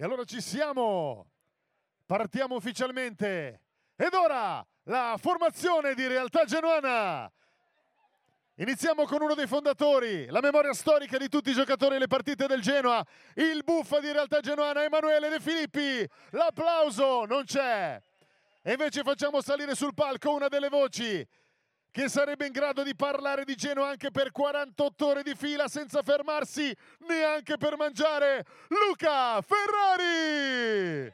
E allora ci siamo. Partiamo ufficialmente. Ed ora la formazione di Realtà Genuana. Iniziamo con uno dei fondatori, la memoria storica di tutti i giocatori delle partite del Genoa, il buffa di Realtà Genuana, Emanuele De Filippi. L'applauso non c'è. E invece facciamo salire sul palco una delle voci che sarebbe in grado di parlare di Genoa anche per 48 ore di fila senza fermarsi neanche per mangiare, Luca Ferrari!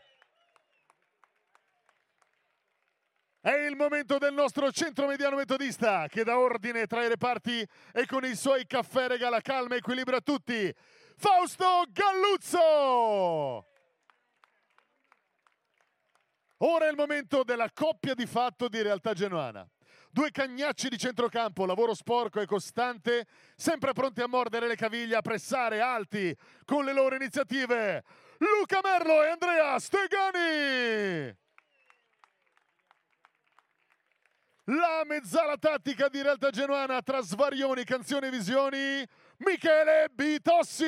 È il momento del nostro centro mediano metodista che dà ordine tra i reparti e con i suoi caffè regala calma e equilibrio a tutti. Fausto Galluzzo! Ora è il momento della coppia di fatto di realtà genuana. Due cagnacci di centrocampo, lavoro sporco e costante, sempre pronti a mordere le caviglie, a pressare alti con le loro iniziative. Luca Merlo e Andrea Stegani! La mezzala tattica di Realtà Genuana tra svarioni, canzoni e visioni, Michele Bitossi.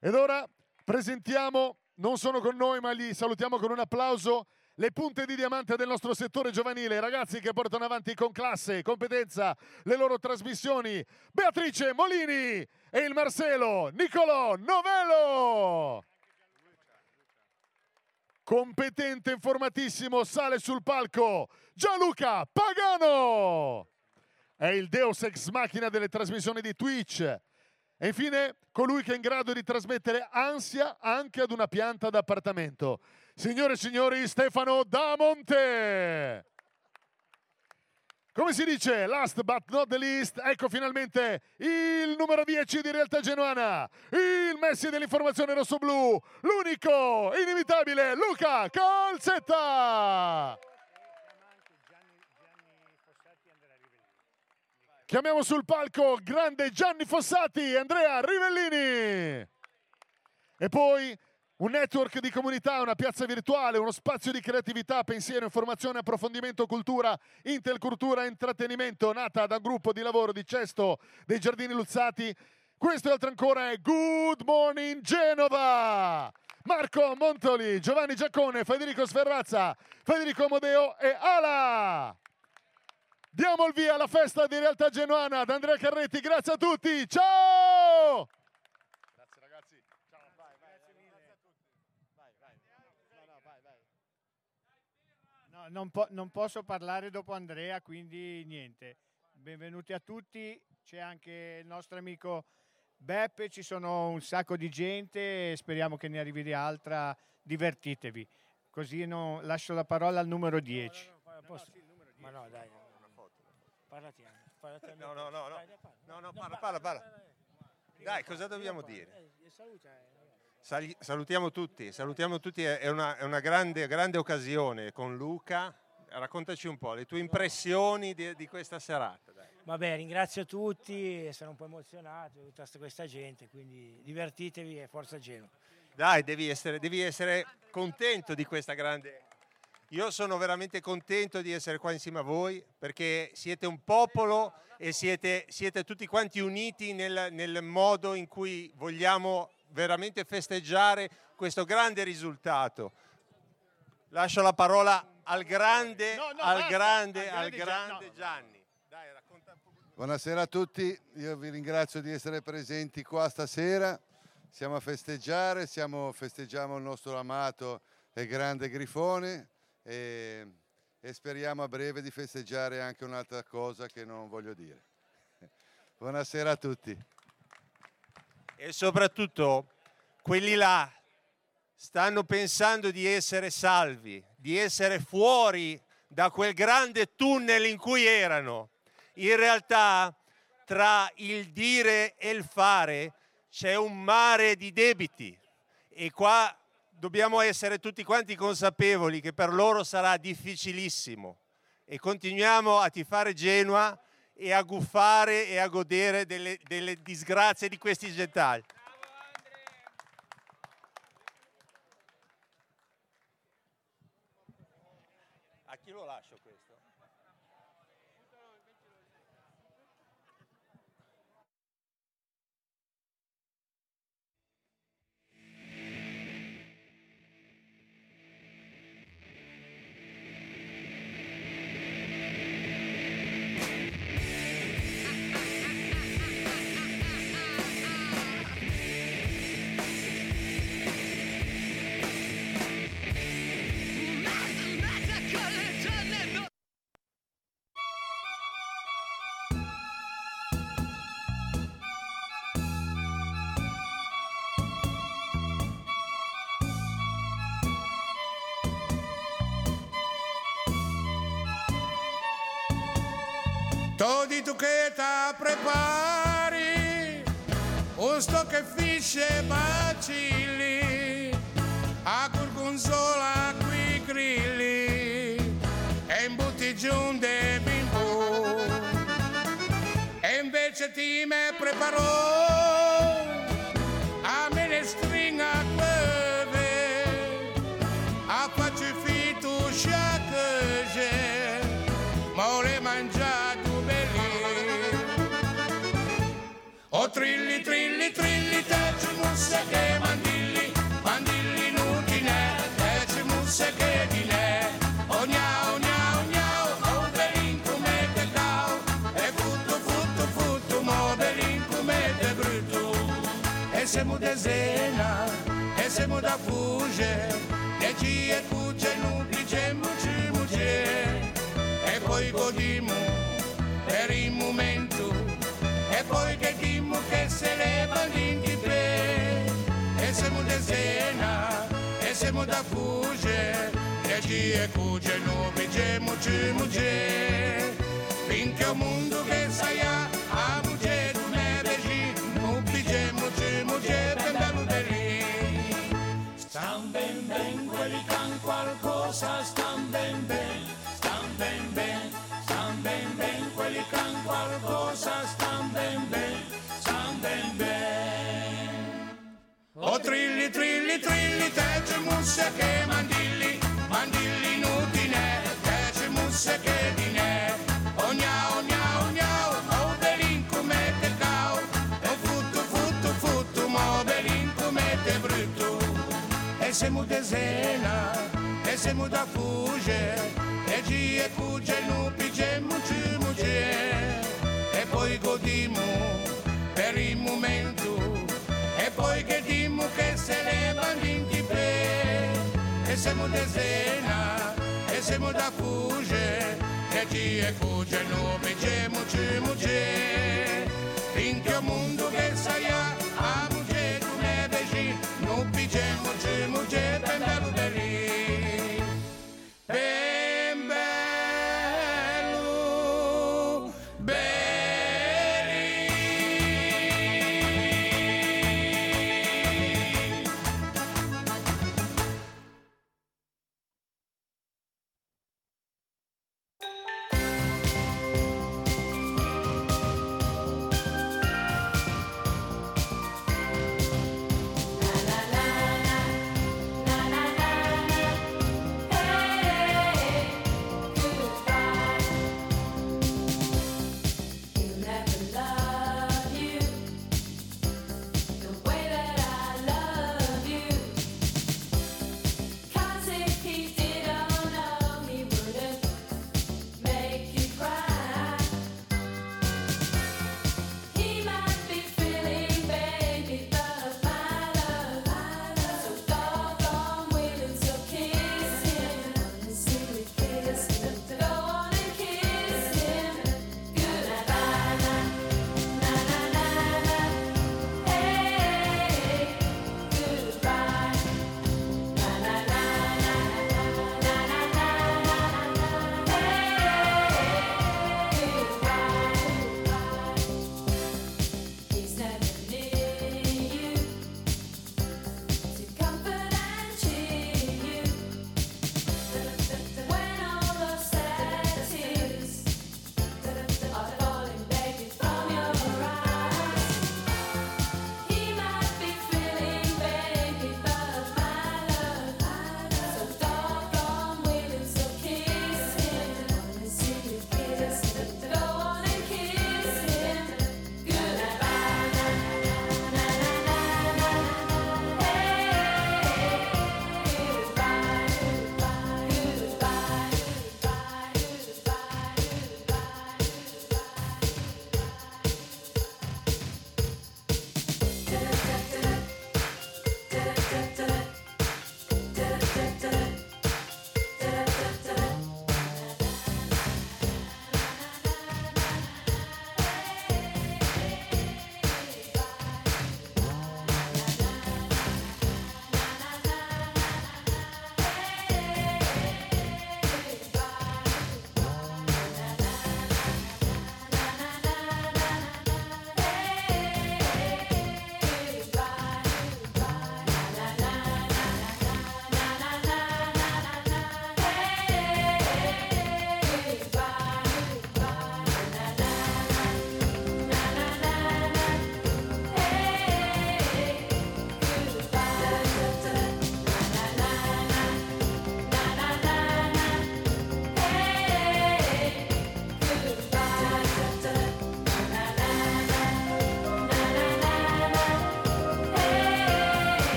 Ed ora presentiamo, non sono con noi ma li salutiamo con un applauso, le punte di diamante del nostro settore giovanile, ragazzi che portano avanti con classe e competenza le loro trasmissioni, Beatrice Molini e il Marcelo Nicolò Novello competente, informatissimo, sale sul palco Gianluca Pagano. È il Deus ex machina delle trasmissioni di Twitch. E infine colui che è in grado di trasmettere ansia anche ad una pianta d'appartamento. Signore e signori, Stefano Damonte. Come si dice, last but not the least, ecco finalmente il numero 10 di Realtà Genuana, il Messi dell'informazione rossoblu, l'unico, inimitabile Luca Calzetta! Chiamiamo sul palco grande Gianni Fossati, Andrea Rivellini. E poi un network di comunità, una piazza virtuale, uno spazio di creatività, pensiero, informazione, approfondimento, cultura, intercultura, intrattenimento, nata da un gruppo di lavoro di Cesto dei Giardini Luzzati. Questo e altro ancora è Good Morning Genova! Marco Montoli, Giovanni Giaccone, Federico Sferrazza, Federico Amodeo e Ala! Diamo il via alla festa di Realtà Genuana ad Andrea Carretti, grazie a tutti, ciao! Non, po- non posso parlare dopo Andrea, quindi niente. Benvenuti a tutti, c'è anche il nostro amico Beppe, ci sono un sacco di gente, speriamo che ne arrivi di altra, divertitevi. Così no- lascio la parola al numero 10. Ma no, dai, parlati anche. Parlati al No, no, no, no. Parla. No, no, parla, parla, parla. Dai, cosa dobbiamo dire? eh, saluta, eh, salutiamo tutti, salutiamo tutti, è una, è una grande, grande occasione con Luca. Raccontaci un po' le tue impressioni di, di questa serata. dai. Vabbè, ringrazio tutti, sono un po' emozionato, tutta questa gente, quindi divertitevi e forza Genoa. Dai, devi essere, devi essere contento di questa grande... Io sono veramente contento di essere qua insieme a voi perché siete un popolo e siete, siete tutti quanti uniti nel, nel modo in cui vogliamo veramente festeggiare questo grande risultato. Lascio la parola al grande, No, no, al basta, grande, al al grande Gian- grande no. Gianni. Dai, racconta un po'. Buonasera a tutti, io vi ringrazio di essere presenti qua stasera. Siamo a festeggiare, siamo, festeggiamo il nostro amato e grande Grifone e, e speriamo a breve di festeggiare anche un'altra cosa che non voglio dire. Buonasera a tutti. E soprattutto quelli là stanno pensando di essere salvi, di essere fuori da quel grande tunnel in cui erano. In realtà tra il dire e il fare c'è un mare di debiti e qua dobbiamo essere tutti quanti consapevoli che per loro sarà difficilissimo e continuiamo a tifare Genoa e a guffare e a godere delle, delle disgrazie di questi gentagli. A chi lo lascio prepari, un sto che fisce bacilli, a gorgonzola qui grilli, e in bottigion de bimbo. E invece ti me preparò trilli, trilli, te musse che mandilli, mandilli nutine, te ci musse che di ne. O gnao, gnao, gnao, o belin come te cao, e futto, futto, futto, mo come te brutto. E siamo de zena, e siamo da fugge, e ci e cucce, nutrice, poi che dimmo che se leva l'inghipè e siamo de zena e siamo da fugge e ci e cuce no bigemo ci muce finché o mondo che sai a muce tu ne vegi no bigemo ci muce per bello lì stan ben ben quelli can qualcosa stan ben ben o trilli trilli trilli te ci musse che mandilli mandilli inutine te ci musse che di ne. O gnao gnao gnao o belin come te cao o futto futto futto mo belin come te brutto e siamo de zena e siamo da fugge e ci e cucce nu pige muci muci e poi godimo per il momento e poi che dimmo che se ne bandinghipè e siamo de zena e siamo da fugge e ci e cucce nu pige muci muci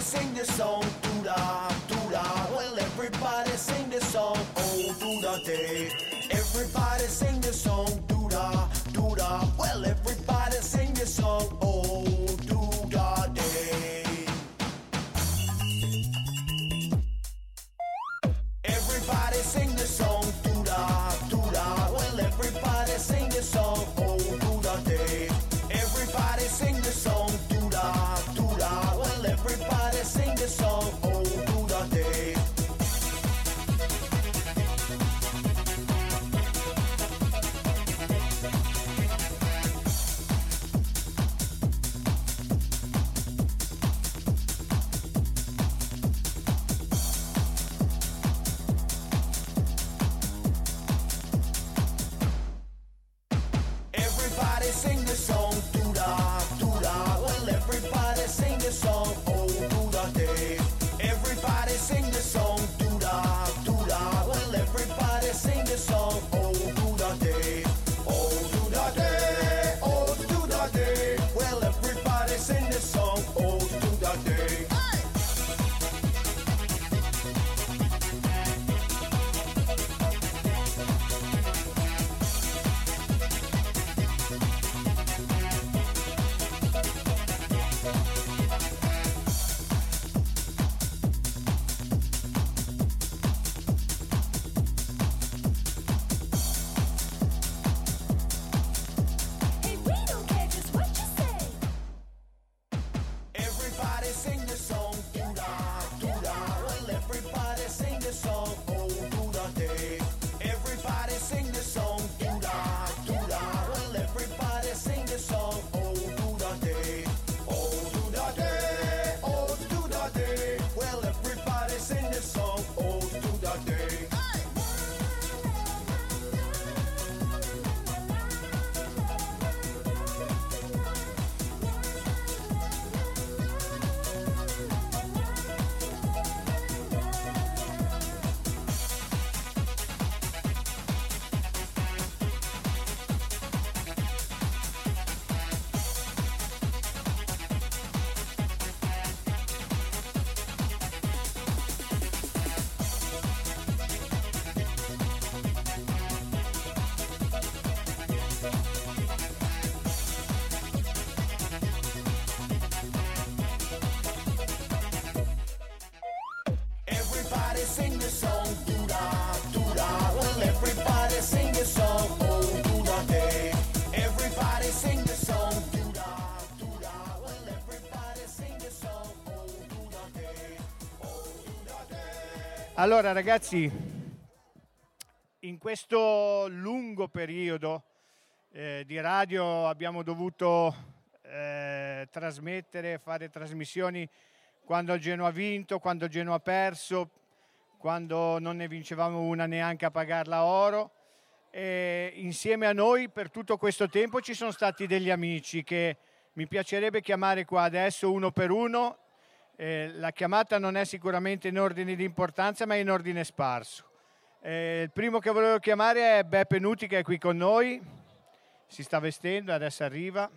sing this song, Everybody sing the song, doo da, doo da. Well, everybody sing the song, oh doo da day. Everybody sing the song, doo da, doo da. Well, everybody sing the song, oh doo da day. Oh doo da day. Allora ragazzi, in questo lungo periodo eh, di radio abbiamo dovuto eh, trasmettere, fare trasmissioni quando il Genoa ha vinto, quando il Genoa ha perso, quando non ne vincevamo una neanche a pagarla oro. E insieme a noi per tutto questo tempo ci sono stati degli amici che mi piacerebbe chiamare qua adesso uno per uno. Eh, la chiamata non è sicuramente in ordine di importanza, ma è in ordine sparso. Eh, il primo che volevo chiamare è Beppe Nuti che è qui con noi, si sta vestendo, adesso arriva.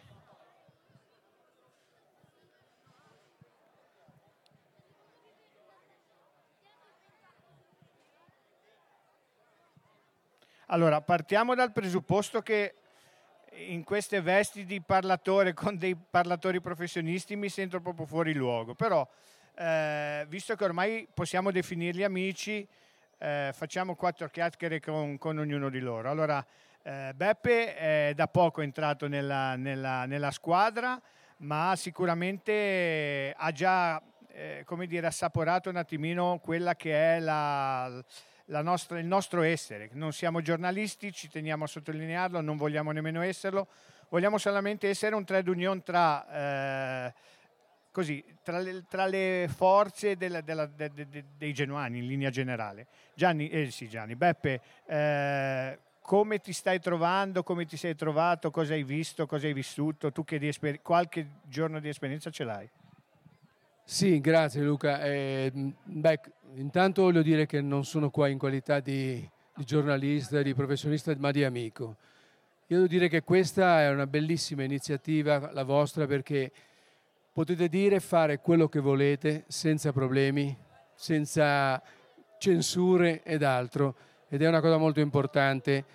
Allora, partiamo dal presupposto che in queste vesti di parlatore con dei parlatori professionisti mi sento proprio fuori luogo, però eh, visto che ormai possiamo definirli amici, eh, facciamo quattro chiacchiere con, con ognuno di loro. Allora, eh, Beppe è da poco entrato nella, nella- nella squadra, ma sicuramente ha già eh, come dire, assaporato un attimino quella che è la, la nostra- il nostro essere. Non siamo giornalisti, ci teniamo a sottolinearlo, non vogliamo nemmeno esserlo, vogliamo solamente essere un trade union tra, eh, così, tra, le, tra le forze della- della- de- de- de- dei genuani in linea generale. Gianni, eh, sì, Gianni, Beppe, eh, come ti stai trovando, come ti sei trovato, cosa hai visto, cosa hai vissuto, tu che di esper- qualche giorno di esperienza ce l'hai? Sì, grazie Luca. Eh, beh, intanto voglio dire che non sono qua in qualità di, di giornalista, di professionista, ma di amico. Io devo dire che questa è una bellissima iniziativa, la vostra, perché potete dire e fare quello che volete senza problemi, senza censure ed altro. Ed è una cosa molto importante,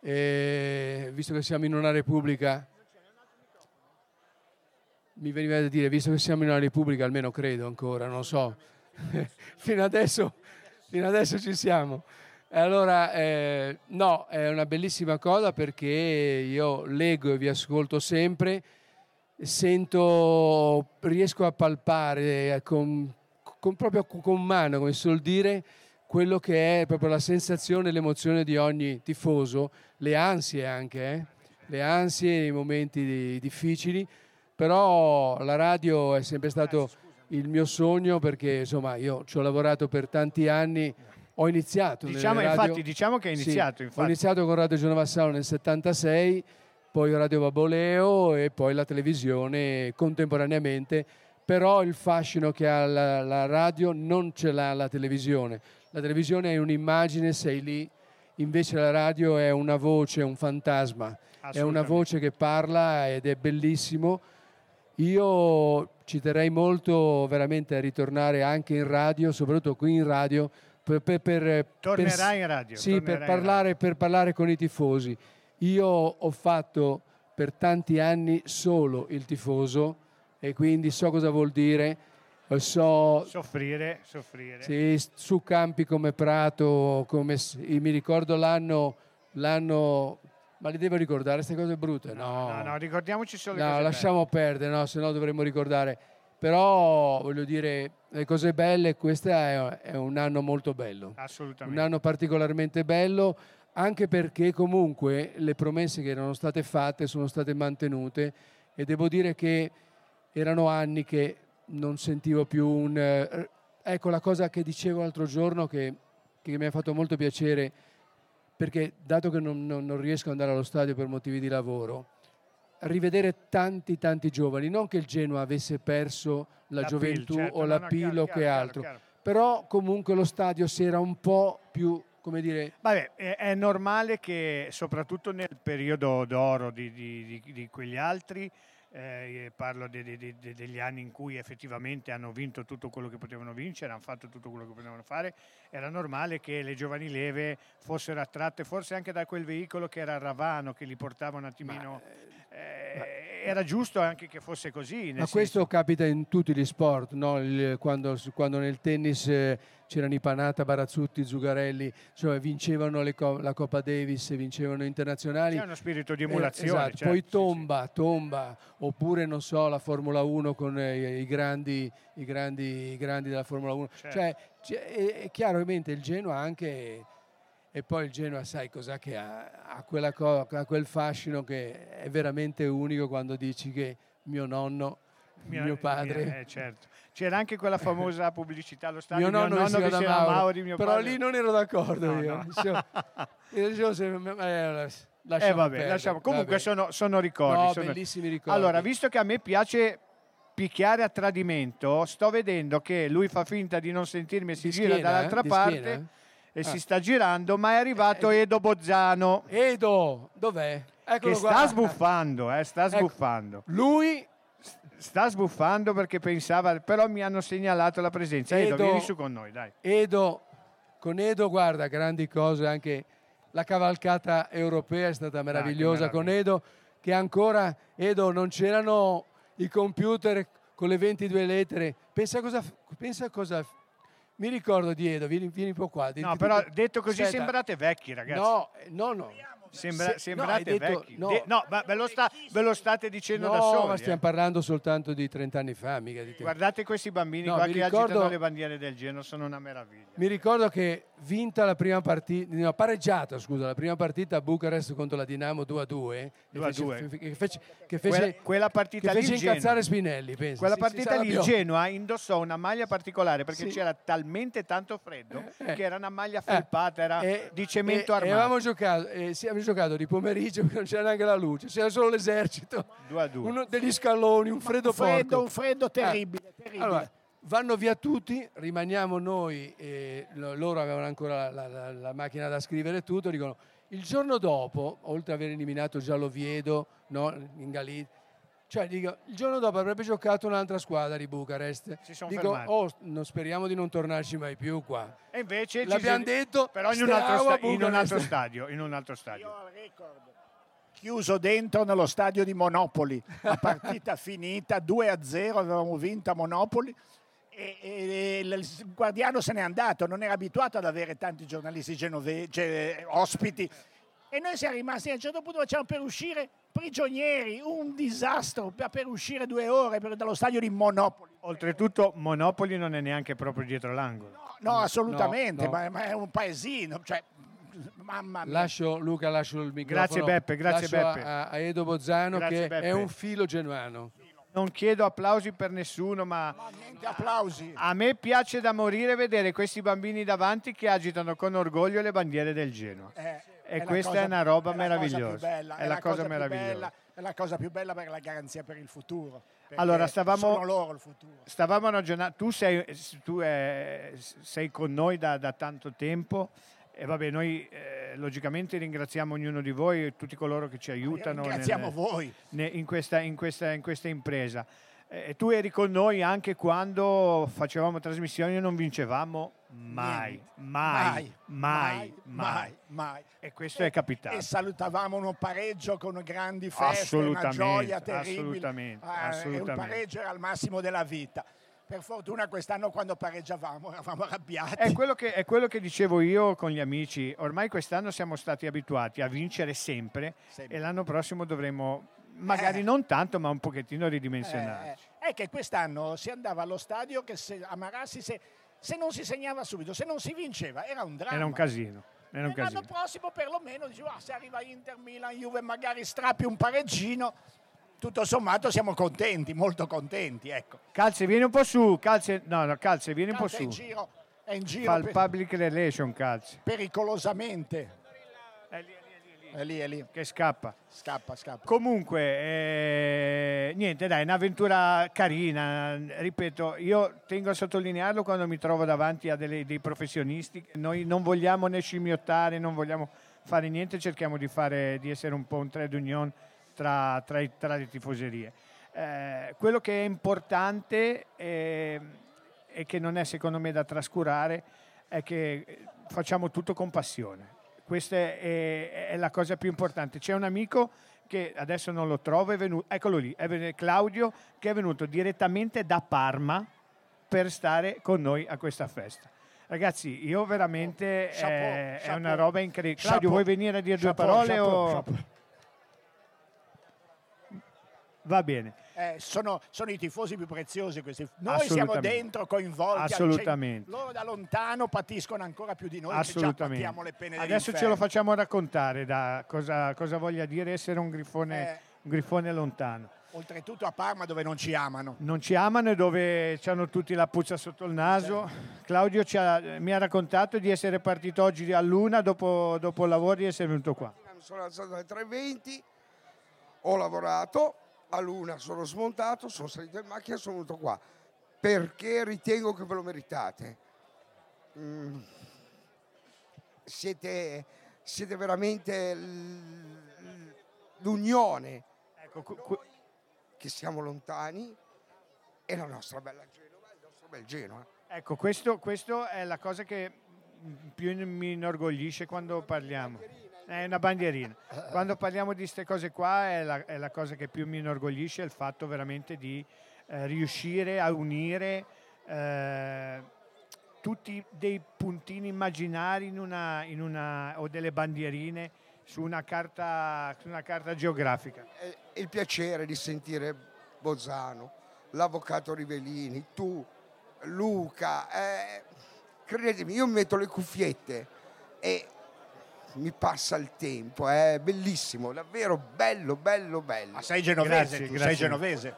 eh, visto che siamo in una repubblica. Mi veniva da dire, visto che siamo in una repubblica, almeno credo ancora, non so. fino, adesso, fino adesso ci siamo. Allora, eh, no, è una bellissima cosa perché io leggo e vi ascolto sempre, sento, riesco a palpare con, con- proprio con mano, come si suol dire, quello che è proprio la sensazione e l'emozione di ogni tifoso, le ansie anche, eh? le ansie, i momenti di- difficili, però la radio è sempre stato il mio sogno perché insomma io ci ho lavorato per tanti anni, ho iniziato Diciamo, radio- infatti, diciamo che hai Sì, iniziato. Ho infatti. iniziato con Radio Genovassano nel 76, poi Radio Baboleo e poi la televisione contemporaneamente, però il fascino che ha la, la radio non ce l'ha la televisione. La televisione è un'immagine, sei lì, invece la radio è una voce, un fantasma, è una voce che parla ed è bellissimo. Io ci terrei molto veramente a ritornare anche in radio, soprattutto qui in radio, per, per- per- Tornerai in radio, Sì, tornerai per parlare, per parlare con i tifosi. Io ho fatto per tanti anni solo il tifoso e quindi so cosa vuol dire. eh, So, Soffrire, soffrire. sì, su campi come Prato, come, mi ricordo l'anno, l'anno, ma li devo ricordare queste cose brutte? No, No, no, ricordiamoci solo le No, cose lasciamo perdere, no, se no dovremmo ricordare. Però voglio dire, le cose belle, questo è, è un anno molto bello. Assolutamente. Un anno particolarmente bello, anche perché comunque le promesse che erano state fatte sono state mantenute e devo dire che erano anni che non sentivo più un... eh, ecco la cosa che dicevo l'altro giorno che, che mi ha fatto molto piacere, perché dato che non, non- non riesco ad andare allo stadio per motivi di lavoro, rivedere tanti tanti giovani, non che il Genoa avesse perso la, La gioventù PIL, certo, o la no, PIL o che chiaro, altro, chiaro. però comunque lo stadio si era un po' più, come dire, Vabbè, è, è normale che soprattutto nel periodo d'oro di, di- di- di quegli altri, eh, parlo de- de- de- de- degli anni in cui effettivamente hanno vinto tutto quello che potevano vincere, hanno fatto tutto quello che potevano fare, era normale che le giovani leve fossero attratte forse anche da quel veicolo che era Ravano, che li portava un attimino... eh, era giusto anche che fosse così. Ma questo senso- capita in tutti gli sport, no? Il- quando, quando nel tennis eh, c'erano i Panata, Barazzutti, Zugarelli, cioè vincevano co- la Coppa Davis, vincevano internazionali. C'è uno spirito di Eh, emulazione. esatto, certo, poi sì, sì. tomba, tomba, oppure non so, la Formula 1 con eh, i, grandi, i, grandi, i grandi della Formula 1. Certo. Cioè, c'è- è, è chiaramente il Genoa anche, e poi il Genoa sai cos'ha che ha, ha, co- ha quel fascino che è veramente unico quando dici che mio nonno, mio, padre... eh, certo. C'era anche quella famosa pubblicità allo stadio. Mio nonno, vestito che da si Mauro, Mauri, mio però padre. lì non ero d'accordo No, io. no. Io dicevo sempre, eh, Eh lasciamo vabbè, perdere, lasciamo. Comunque vabbè. sono, sono ricordi. No, sono- bellissimi ricordi. Allora, visto che a me piace picchiare a tradimento, sto vedendo che lui fa finta di non sentirmi e si Di gira schiena, dall'altra eh? Parte schiena? E Ah. si sta girando, ma è arrivato Eh, eh, Edo Bozzano Edo, dov'è? Eccolo che sta sbuffando, eh, sta Ecco. sbuffando. Lui, Sta sbuffando perché pensava, però mi hanno segnalato la presenza. Edo, Edo- vieni su con noi, dai. Edo, con Edo, guarda, grandi cose, anche la cavalcata europea è stata meravigliosa con. Edo, che ancora, Edo, non c'erano i computer con le 22 lettere. Pensa cosa... Pensa cosa mi ricordo di Edo, vieni, vieni un po' qua. No, però detto così sembrate vecchi, ragazzi. No, no, no. Sembra- Se- sembrate no, detto- vecchi. no. De- no, ma ve lo, sta- ve lo state dicendo da No, soli. ma eh. stiamo parlando soltanto di 30 anni fa, mica di te. Guardate questi bambini No, qua che ricordo- agitano le bandiere del Genoa, sono una meraviglia. Mi ricordo che vinta la prima partita, no, pareggiata scusa, la prima partita a Bucarest contro la Dinamo 2 a 2 2 a 2. che fece, che fece, Quella, quella partita che lì fece il Genoa- incazzare Spinelli, pensa. Quella partita lì il. Genoa indossò una maglia particolare perché Sì. c'era talmente tanto freddo Eh, che era una maglia eh, felpata, era e- di cemento armato. avevamo giocato, eh, sì, abbiamo giocato di pomeriggio perché non c'era neanche la luce, c'era solo l'esercito, 2 a 2. uno degli scaloni, un freddo, un freddo, porco. un freddo terribile. Eh, terribile. Allora, vanno via tutti, rimaniamo noi, e lo- loro avevano ancora la, la- la macchina da scrivere e tutto, dicono il giorno dopo, oltre ad aver eliminato già l'Oviedo no, in Galizia, Cioè, dico, il giorno dopo avrebbe giocato un'altra squadra di Bucarest. Dico, fermati. oh, non speriamo di non tornarci mai più qua. E invece L'abbiamo si- detto, però in un, sta- in un altro stadio, in un altro stadio. chiuso dentro nello stadio di Monopoli. La partita finita 2-0, avevamo vinto a Monopoli. E, e- e il guardiano se n'è andato, non era abituato ad avere tanti giornalisti genove- ge- ospiti. E noi siamo rimasti a un certo punto facciamo per uscire prigionieri, un disastro per, uscire due ore per- dallo stadio di Monopoli. Oltretutto Monopoli non è neanche proprio dietro l'angolo. No, assolutamente, no. Ma, ma è un paesino, cioè, mamma mia. Lascio, Luca, lascio il microfono. Grazie, Beppe, grazie, Lascio Beppe. A, a Edo Bozzano Grazie, che Beppe. è un filo genuano. Non chiedo applausi per nessuno, ma Niente applausi. a me piace da morire vedere questi bambini davanti che agitano con orgoglio le bandiere del Genoa. Eh, E questa cosa- è una roba è cosa meravigliosa. bella, È la cosa più meravigliosa. bella, È la cosa più bella per la garanzia per il futuro. Allora, stavamo- Sono loro il futuro. Stavamo ragionando, tu sei, tu, eh, sei con noi da, da tanto tempo e vabbè, noi eh, logicamente ringraziamo ognuno di voi e tutti coloro che ci aiutano Ringraziamo nel- voi. ne- in, questa, in questa- in questa impresa. Eh, tu eri con noi anche quando facevamo trasmissioni e non vincevamo mai, mai, mai, mai, mai. E questo è capitato. E salutavamo uno pareggio con grandi feste, una gioia terribile. assolutamente, e assolutamente. Un pareggio era il massimo della vita. Per fortuna quest'anno quando pareggiavamo eravamo arrabbiati. È quello, che, è quello che dicevo io con gli amici. Ormai quest'anno siamo stati abituati a vincere sempre Sempre. e l'anno prossimo dovremo, magari Eh. non tanto, ma un pochettino Eh, ridimensionarci. eh, è che quest'anno si andava allo stadio che se, a Marassi se, se non si segnava subito, se non si vinceva era un dramma. Era un casino. Era un E l'anno casino. prossimo perlomeno diceva, "Ah, se arriva Inter, Milan, Juve, magari strappi un pareggino. Tutto sommato siamo contenti, molto contenti. Ecco. Calze, vieni un po' su. Calze, no, no, Calze, vieni un po' Calza è in su. giro, è in giro Fa il per- public relation, Calze. pericolosamente. È lì, è lì. Che scappa. Scappa, scappa. Comunque, eh, niente, dai, un'avventura carina. Ripeto, io tengo a sottolinearlo quando mi trovo davanti a delle- dei professionisti. Noi non vogliamo né scimmiottare, non vogliamo fare niente, cerchiamo di, fare, di essere un po' un trade union tra, tra tra le tifoserie. Eh, quello che è importante eh, e che non è secondo me da trascurare è che facciamo tutto con passione. Questa è, è la cosa più importante. C'è un amico che adesso non lo trovo, è venuto, eccolo lì, è venuto- Claudio, che è venuto direttamente da Parma per stare con noi a questa festa. Ragazzi, io veramente Oh, chapeau, eh, è chapeau. una roba incredibile. Chapeau. Claudio, vuoi venire a dire due Chapeau, parole? chapeau, o... chapeau. Va bene. Eh, sono, sono i tifosi più preziosi questi. Noi siamo dentro, coinvolti. Assolutamente. Loro da lontano patiscono ancora più di noi che già Assolutamente. patiamo le pene Adesso ce lo facciamo raccontare da cosa, cosa voglia dire essere un grifone, Eh. un grifone lontano. Oltretutto a Parma dove non ci amano. Non ci amano e dove hanno tutti la puzza sotto il naso. Claudio ci ha- mi ha raccontato di essere partito oggi a luna dopo, dopo il lavoro e essere venuto qua. Sono alzato alle 3.20, ho lavorato, a luna sono smontato, sono salito in macchina e sono venuto qua. Perché ritengo che ve lo meritate. Mm. Siete, siete veramente l'unione. Ecco, cu- cu- Che siamo lontani e la nostra bella Genova, il nostro bel Genoa. ecco, questo, questo è la cosa che più mi inorgoglisce quando parliamo. È una bandierina. Quando parliamo di queste cose qua è la, è la cosa che più mi inorgoglisce, il fatto veramente di eh, riuscire a unire eh, tutti dei puntini immaginari in una, in una- o delle bandierine su una carta, su una carta geografica. È il piacere di sentire Bozzano, l'avvocato Rivellini, tu, Luca. eh, credetemi, io metto le cuffiette e mi passa il tempo, è bellissimo, davvero bello, bello, bello. Ma sei genovese, Grazie, tu grazie. sei genovese.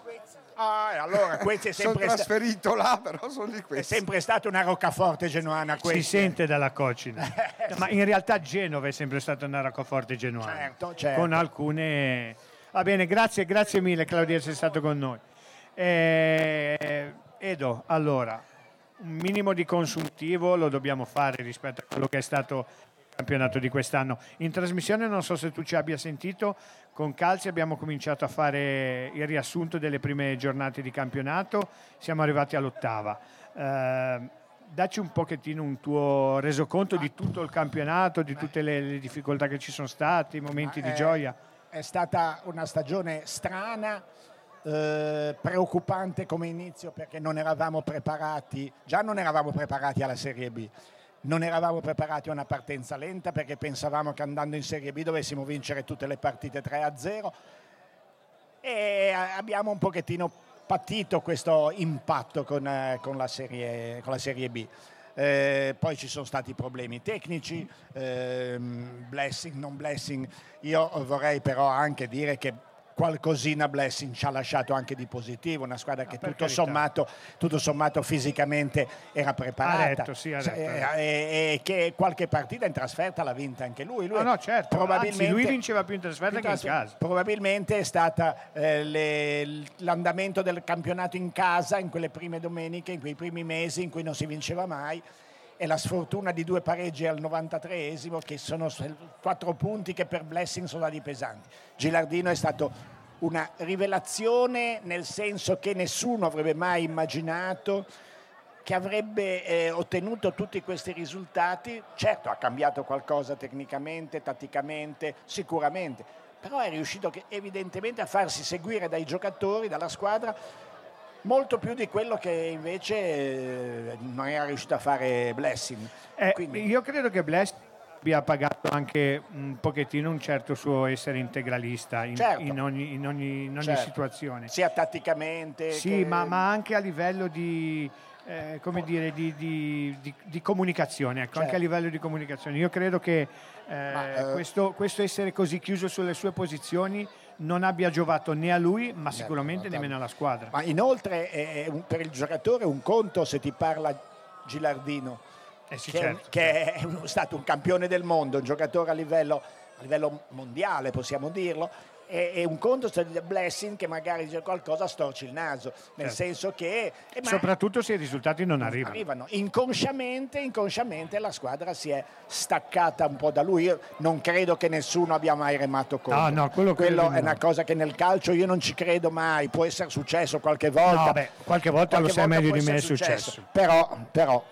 Ah, e allora è Sono sempre, sta- trasferito là, però sono di è questo. sempre stata una roccaforte genuana Si questa. sente dalla cocina. Ma in realtà Genova è sempre stata una raccoforte genuana. Certo, certo. Con alcune... Va bene, grazie, grazie mille Claudia di essere stato con noi. Eh, Edo, allora, un minimo di consuntivo lo dobbiamo fare rispetto a quello che è stato campionato di quest'anno. In trasmissione non so se tu ci abbia sentito, con Calzi abbiamo cominciato a fare il riassunto delle prime giornate di campionato, siamo arrivati all'ottava. Eh, dacci un pochettino un tuo resoconto di tutto il campionato, di tutte le, le difficoltà che ci sono state, i momenti di gioia. È stata una stagione strana, eh, preoccupante come inizio perché non eravamo preparati, già non eravamo preparati alla Serie B. Non eravamo preparati a una partenza lenta perché pensavamo che andando in Serie B dovessimo vincere tutte le partite 3-0 e abbiamo un pochettino patito questo impatto con, eh, con la, serie, con la Serie B. Eh, poi ci sono stati problemi tecnici, ehm, blessing, non blessing. Io vorrei però anche dire che qualcosina Blessing ci ha lasciato anche di positivo, una squadra che per tutto sommato, tutto sommato fisicamente era preparata Ha retto, sì, ha Sa- retto. eh, e, e che qualche partita in trasferta l'ha vinta anche lui. lui No, no, certo. probabilmente, Anzi, lui vinceva più in trasferta che in Più casa. Probabilmente è stata eh, le- l'andamento del campionato in casa in quelle prime domeniche, in quei primi mesi in cui non si vinceva mai e la sfortuna di due pareggi al 93esimo che sono quattro punti che per Blessing sono stati pesanti. Gilardino è stato una rivelazione nel senso che nessuno avrebbe mai immaginato che avrebbe eh, ottenuto tutti questi risultati, certo ha cambiato qualcosa tecnicamente, tatticamente, sicuramente, però è riuscito evidentemente a farsi seguire dai giocatori, dalla squadra, molto più di quello che invece eh, non era riuscito a fare Blessing. Eh, Quindi- io credo che Bless abbia pagato anche un pochettino un certo suo essere integralista in, Certo. in ogni, in ogni- in ogni Certo. situazione. Sia tatticamente Sì, che- ma, ma anche a livello di, eh, come dire, di, di- di- di comunicazione, ecco, anche a Certo. livello di comunicazione. Io credo che eh, eh, questo, questo essere così chiuso sulle sue posizioni non abbia giovato né a lui, ma sicuramente nemmeno alla squadra. Ma inoltre è un- per il giocatore un conto se ti parla Gilardino, Eh sì, che, certo, che è un- stato un campione del mondo, un giocatore a livello, a livello mondiale, possiamo dirlo, e, e un conto se ti Blessing che magari dice qualcosa storci il naso, nel Certo. senso che... eh, Soprattutto se i risultati non arrivano. arrivano. Inconsciamente, inconsciamente la squadra si è staccata un po' da lui. Io non credo che nessuno abbia mai remato contro. No, no, quello di è no. una cosa che nel calcio io non ci credo mai. Può essere successo qualche volta. No, beh, qualche volta lo sai meglio di me, è essere successo. Però, però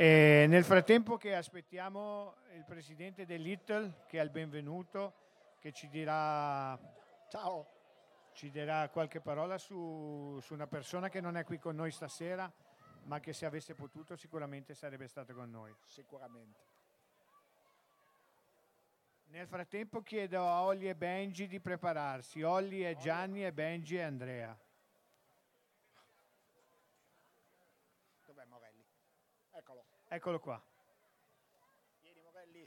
E nel frattempo che aspettiamo il presidente del Little, che è il benvenuto, che ci dirà, ciao. ci dirà qualche parola su, su una persona che non è qui con noi stasera, ma che se avesse potuto sicuramente sarebbe stato con noi. Sicuramente. Nel frattempo chiedo a Olli e Benji di prepararsi. Olli e Gianni e Benji e Andrea. Dov'è Morelli? Eccolo. Qua. Vieni Morelli.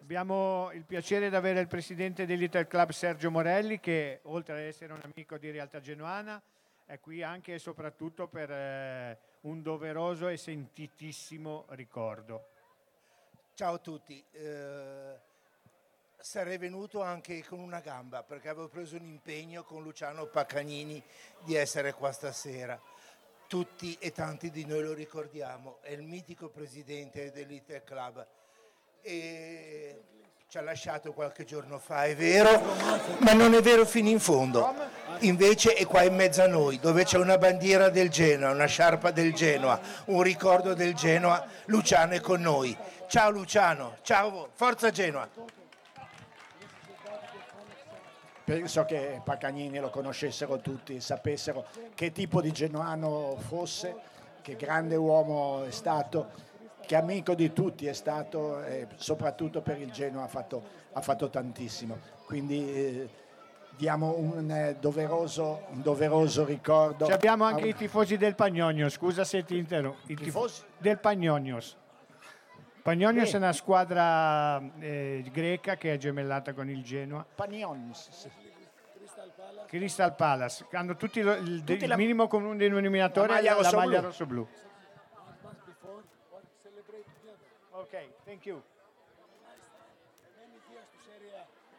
Abbiamo il piacere di avere il presidente del Little Club Sergio Morelli che oltre ad essere un amico di Realtà Genuana è qui anche e soprattutto per eh, un doveroso e sentitissimo ricordo. Ciao a tutti, Eh, sarei venuto anche con una gamba perché avevo preso un impegno con Luciano Paccagnini di essere qua stasera. Tutti e tanti di noi lo ricordiamo, è il mitico presidente dell'Inter Club e ci ha lasciato qualche giorno fa, è vero, ma non è vero fino in fondo. Invece è qua in mezzo a noi, dove c'è una bandiera del Genoa, una sciarpa del Genoa, un ricordo del Genoa, Luciano è con noi. Ciao Luciano, ciao, forza Genoa. Penso che Pacagnini lo conoscessero tutti, sapessero che tipo di genuano fosse, che grande uomo è stato, che amico di tutti è stato e soprattutto per il Genoa ha fatto, ha fatto tantissimo. Quindi eh, diamo un, eh, doveroso, un doveroso ricordo. Ci abbiamo anche un- i tifosi del Pagnonios, scusa se ti interrompo. I tifosi del Pagnonios. Pagnonios Sì. è una squadra eh, greca che è gemellata con il Genoa. Panions, sì. Crystal Palace, hanno tutti lo- il, Tutti il la- minimo comune denominatore la maglia la, maglia rossoblu. Ok, thank you.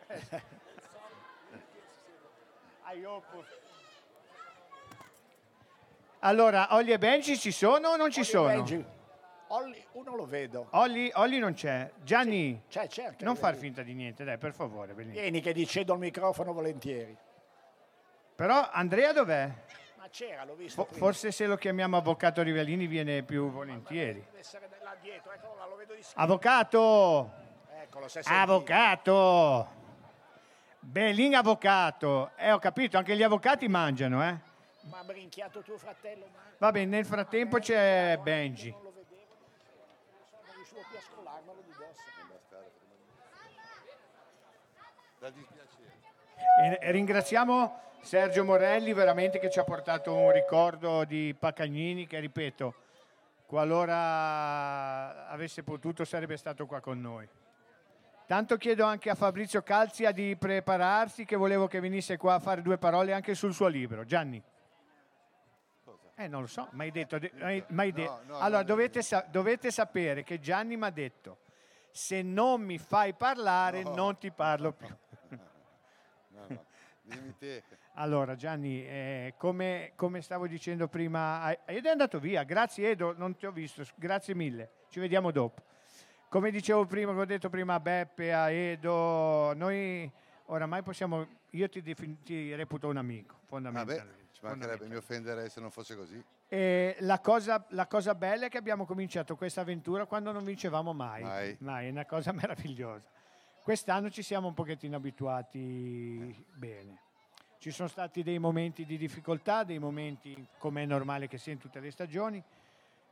Allora, Olli e Benji ci sono o non ci Olli sono? Olli, uno lo vedo. Olli, Olli non c'è. Gianni, C'è, certo. non far finta di niente, dai, per favore. Bellini. Vieni che ti cedo il microfono volentieri. Però Andrea dov'è? Ma c'era, l'ho visto Fo- forse se lo chiamiamo avvocato Rivellini viene più volentieri. Deve essere là dietro, eccolo là, lo vedo di Avvocato! Eccolo, sentito. Avvocato! Bellin avvocato! Eh, ho capito, anche gli avvocati mangiano, eh? Ma ha brinchiato tuo fratello, ma Va bene, nel frattempo c'è Benji. non riuscivo più a scolarmelo di dosso. Da dispiacere. E- ringraziamo Sergio Morelli veramente che ci ha portato un ricordo di Pacagnini che ripeto, qualora avesse potuto sarebbe stato qua con noi. Tanto chiedo anche a Fabrizio Calzia di prepararsi che volevo che venisse qua a fare due parole anche sul suo libro. Gianni. Eh, non lo so, mi hai detto... de- m'hai- m'hai de- No, no, allora, dovete, sa- dovete sapere che Gianni mi ha detto, se non mi fai parlare No. non ti parlo più. No, no, dimmi te. Allora Gianni, eh, come, come stavo dicendo prima, ah, Edo è andato via, grazie Edo, non ti ho visto, grazie mille, ci vediamo dopo. Come dicevo prima, come ho detto prima a Beppe, a Edo, noi oramai possiamo, io ti, defin- ti reputo un amico, Vabbè, fondamentalmente. ci mancherebbe, mi offenderei se non fosse così. La, cosa, la cosa bella è che abbiamo cominciato questa avventura quando non vincevamo mai. Mai. è una cosa meravigliosa. Quest'anno ci siamo un pochettino abituati bene. Ci sono stati dei momenti di difficoltà, dei momenti come è normale che sia in tutte le stagioni.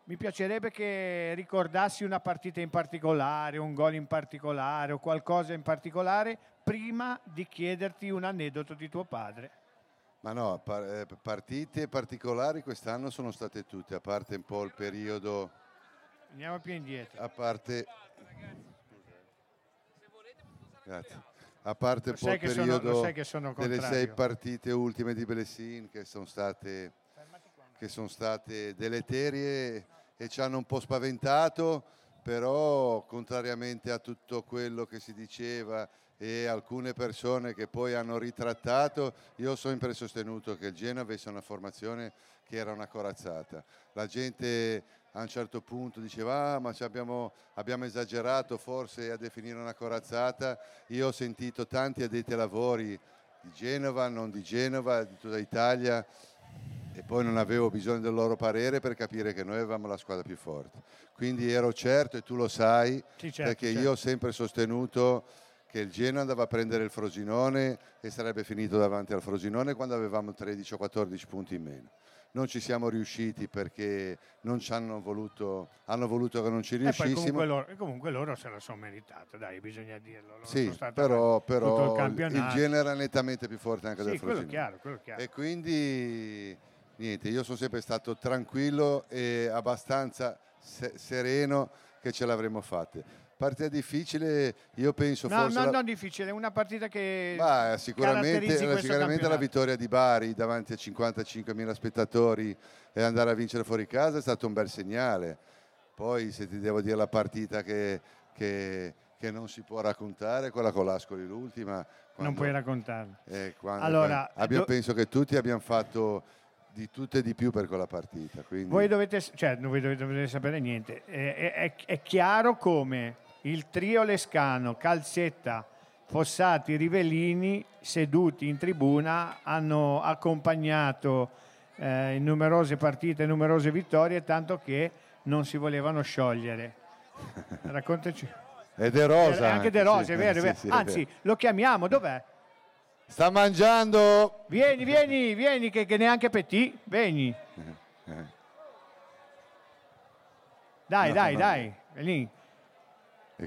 Mi piacerebbe che ricordassi una partita in particolare, un gol in particolare o qualcosa in particolare prima di chiederti un aneddoto di tuo padre. Ma no, eh, partite particolari quest'anno sono state tutte, a parte un po' il periodo, Andiamo più indietro. a parte... Grazie. A parte Lo un po' sai il periodo sono delle sei partite ultime di Belessin che sono state, che sono state deleterie e ci hanno un po' spaventato, però contrariamente a tutto quello che si diceva e alcune persone che poi hanno ritrattato, io ho sempre sostenuto che il Genoa avesse una formazione che era una corazzata. La gente a un certo punto diceva ah, ma ci abbiamo, abbiamo esagerato forse a definire una corazzata. Io ho sentito tanti addetti ai lavori di Genova, non di Genova, di tutta Italia e poi non avevo bisogno del loro parere per capire che noi avevamo la squadra più forte. Quindi ero certo, e tu lo sai, Sì, certo, perché certo. io ho sempre sostenuto che il Genoa andava a prendere il Frosinone e sarebbe finito davanti al Frosinone quando avevamo 13 o 14 punti in meno. Non ci siamo riusciti perché non ci hanno voluto, hanno voluto che non ci riuscissimo. comunque loro, e comunque loro se la sono meritata, dai, bisogna dirlo. Loro Sì, però, però il il. Genoa era nettamente più forte anche Sì, del Frosinone. chiaro, chiaro. E quindi niente, io sono sempre stato tranquillo e abbastanza se- sereno che ce l'avremmo fatta. Partita difficile, io penso No, forse... no, la- non difficile, è una partita che Ma sicuramente, sicuramente la vittoria di Bari davanti a 55.000 spettatori e andare a vincere fuori casa è stato un bel segnale. Poi se ti devo dire la partita che, che- che non si può raccontare, quella con l'Ascoli l'ultima. Non quando- puoi raccontarla. eh, quando- Allora, abbiamo- do- penso che tutti abbiamo fatto di tutto e di più per quella partita. Quindi... Voi dovete, cioè, non voi dovete, dovete sapere niente. È- è- è chiaro come il trio Lescano, Calzetta, Fossati, Rivellini, seduti in tribuna, hanno accompagnato eh, in numerose partite, numerose vittorie, tanto che non si volevano sciogliere. Raccontaci. Ed è Rosa. Eh, anche De sì, Rosa, è vero, è sì, vero. sì, è Anzi, vero. lo chiamiamo, dov'è? Sta mangiando. Vieni, vieni, vieni, che, che neanche Petit, vieni. Dai, No, dai, no. dai, vieni.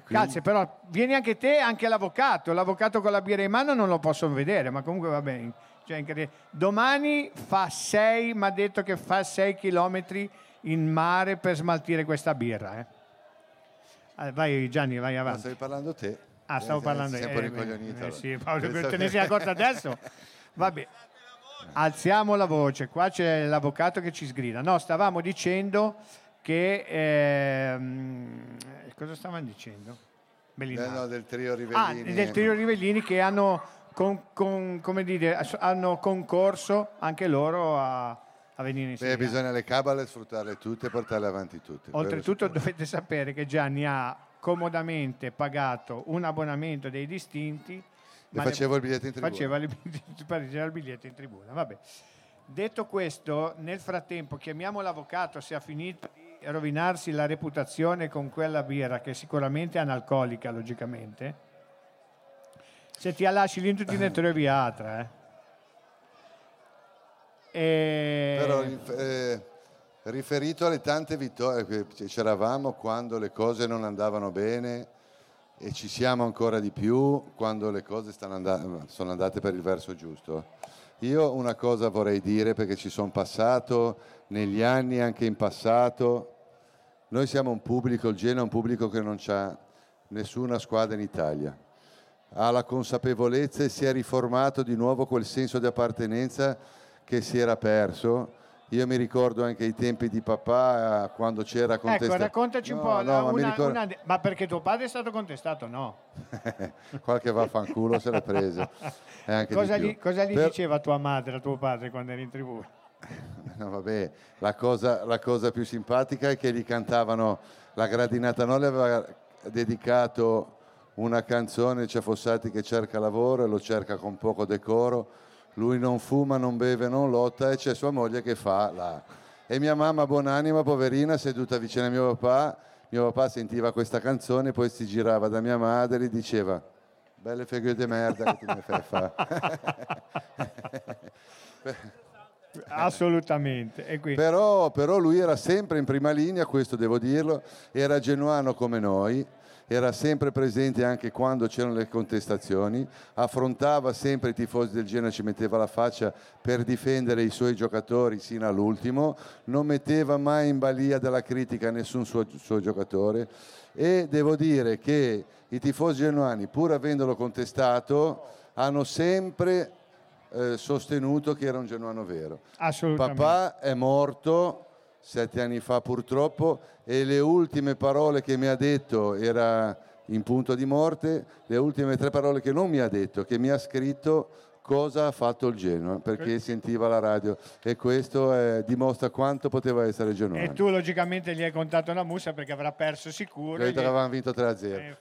Quindi- Grazie, però vieni anche te, anche l'avvocato. L'avvocato con la birra in mano non lo posso vedere, ma comunque va bene. Cioè. Domani fa 6, mi ha detto che fa 6 chilometri in mare per smaltire questa birra. eh. Ah, Vai Gianni, vai Ma avanti. stavi parlando te? Ah, stavo Eh, parlando un eh, ricoglionito, eh, sì, Paolo, Penso te ne sei accorto adesso? Vabbè. Alziamo la voce, qua c'è l'avvocato che ci sgrida. No, stavamo dicendo che... ehm, cosa stavamo dicendo? Eh, Bellinaro. no, del trio Ah, Rivellini. del trio Rivellini che hanno, con- con- come dire, hanno concorso anche loro a, a venire in Beh, Serie A. bisogna le cabale sfruttarle tutte e portarle avanti tutte. Oltretutto dovete sapere che Gianni ha comodamente pagato un abbonamento dei distinti. ne- facevo il biglietto in tribuna. Faceva il, faceva il biglietto in tribuna. Vabbè. Detto questo, nel frattempo chiamiamo l'avvocato se ha finito di rovinarsi la reputazione con quella birra che sicuramente è analcolica, logicamente. Se ti lasci lì tu ti ne trovi altra. Eh. E- Però eh, riferito alle tante vittorie che c'eravamo quando le cose non andavano bene e ci siamo ancora di più quando le cose stanno and- sono andate per il verso giusto. Io una cosa vorrei dire perché ci sono passato negli anni, anche in passato. Noi siamo un pubblico, il Genoa è un pubblico che non ha nessuna squadra in Italia. Ha la consapevolezza e si è riformato di nuovo quel senso di appartenenza che si era perso. Io mi ricordo anche i tempi di papà quando c'era Ecco, contestazione. raccontaci un No, po'. no, la- ma una- ricordo- una- ma perché tuo padre è stato contestato? No. Qualche vaffanculo se l'è preso. Cosa di gli, cosa gli Per- diceva tua madre a tuo padre quando eri in tribuna? No, vabbè, la cosa, la cosa più simpatica è che gli cantavano la gradinata non le aveva dedicato una canzone c'è Fossati che cerca lavoro e lo cerca con poco decoro. Lui non fuma, non beve, non lotta e c'è sua moglie che fa la e mia mamma buonanima, poverina, seduta vicino a mio papà. Mio papà sentiva questa canzone poi si girava da mia madre e diceva belle figure di merda che ti mi fai fare Assolutamente. Però, però lui era sempre in prima linea, questo devo dirlo, era genuano come noi, era sempre presente anche quando c'erano le contestazioni, affrontava sempre i tifosi del Genoa, ci metteva la faccia per difendere i suoi giocatori sino all'ultimo, non metteva mai in balia della critica nessun suo, suo giocatore e devo dire che i tifosi genuani, pur avendolo contestato, hanno sempre eh, sostenuto che era un genuano vero. Assolutamente. Papà è morto sette anni fa purtroppo e le ultime parole che mi ha detto era in punto di morte, le ultime tre parole che non mi ha detto, che mi ha scritto cosa ha fatto il Genoa, perché sentiva la radio e questo eh, dimostra quanto poteva essere genuano. e tu logicamente gli hai contato una musa perché avrà perso sicuro. Gli- avevamo vinto 3-0. Eh,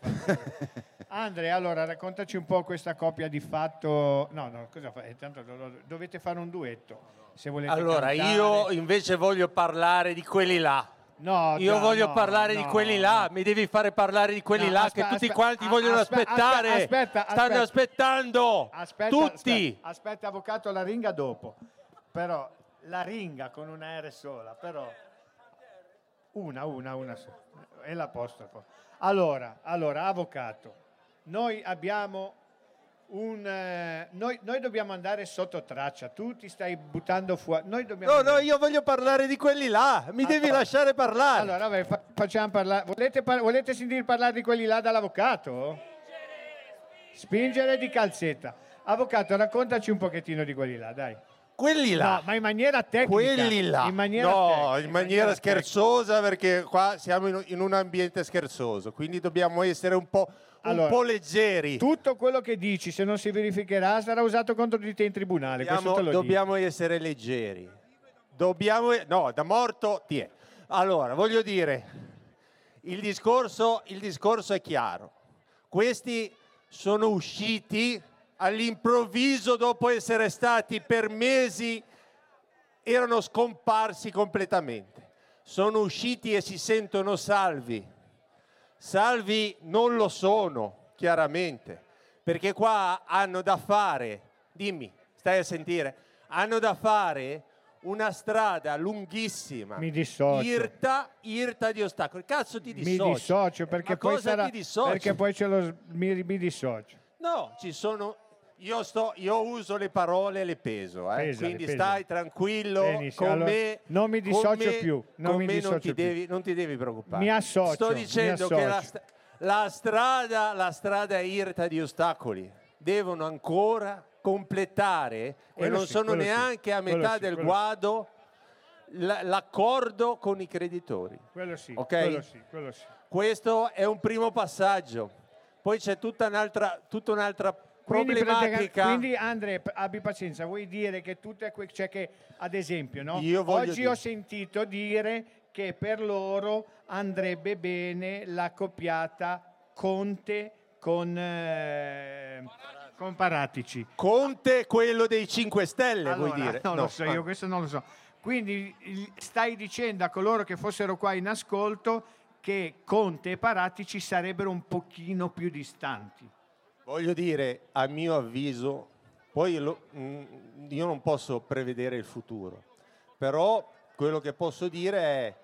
Andrea, allora raccontaci un po' questa coppia di fatto. No, no, cosa fai? Tanto do- do- dovete fare un duetto. Se volete Allora, cantare. io invece voglio parlare di quelli là. No, Io già, voglio no, parlare di no, quelli là, mi devi fare parlare di quelli No, là aspe- che tutti aspe- quanti vogliono aspe- aspettare. aspetta, Stanno aspetta. aspettando. Aspetta, tutti. Aspetta, aspetta, avvocato, la ringa dopo. Però la ringa con una R sola, però una, una, una sola. E l'apostrofo. Allora, allora, avvocato, noi abbiamo un... eh, noi, noi dobbiamo andare sotto traccia, tu ti stai buttando fuori. Noi dobbiamo No, no, io voglio parlare di quelli là. Mi devi Allora- lasciare parlare. Allora, vabbè, fa- facciamo parlare. Volete, par- volete sentire parlare di quelli là dall'avvocato? Spingere di calzetta. Avvocato, raccontaci un pochettino di quelli là, dai. Quelli là. No, ma in maniera tecnica. Quelli là. In maniera no, tecnica, in maniera scherzosa perché qua siamo in, in un ambiente scherzoso, quindi dobbiamo essere un po', un Allora, po' leggeri. Tutto quello che dici, se non si verificherà, sarà usato contro di te in tribunale. Dobbiamo, dobbiamo essere leggeri. Dobbiamo, no, da morto ti è. Allora, voglio dire, il discorso, il discorso è chiaro. Questi sono usciti all'improvviso dopo essere stati per mesi, erano scomparsi completamente. Sono usciti e si sentono salvi. Salvi non lo sono, chiaramente, perché qua hanno da fare, dimmi, stai a sentire, hanno da fare una strada lunghissima, Mi dissocio. irta, irta di ostacoli. Cazzo ti Mi dissoci? dissocio perché Ma poi cosa sarà... ti dissoci? Perché poi ce lo... Mi, mi dissocio. No, ci sono. Io, sto, io uso le parole e le peso, eh, Pesale, quindi pesale. stai tranquillo Benissimo, con allora, me. non mi dissocio me- più, non con mi me non, dissocio ti più. devi, non ti devi preoccupare. Mi associo, Sto dicendo che la, associo. la strada, la strada è irta di ostacoli. Devono ancora completare e Quello non sì, sono quello sì, neanche a metà del sì. guado l'accordo con i creditori. Quello sì, Ok? quello sì, quello sì. Questo è un primo passaggio. Poi c'è tutta un'altra, tutta un'altra Quindi, quindi Andre, abbi pazienza, vuoi dire che tutte que- cioè che ad esempio, no? Io oggi dire- ho sentito dire che per loro andrebbe bene l'accoppiata Conte con, eh, con Paratici. Conte quello dei 5 Stelle, vuoi Allora, dire? Non No. lo so, io Ah. questo non lo so. Quindi stai dicendo a coloro che fossero qua in ascolto che Conte e Paratici sarebbero un pochino più distanti. Voglio dire, a mio avviso, poi lo- mm, io non posso prevedere il futuro, però quello che posso dire è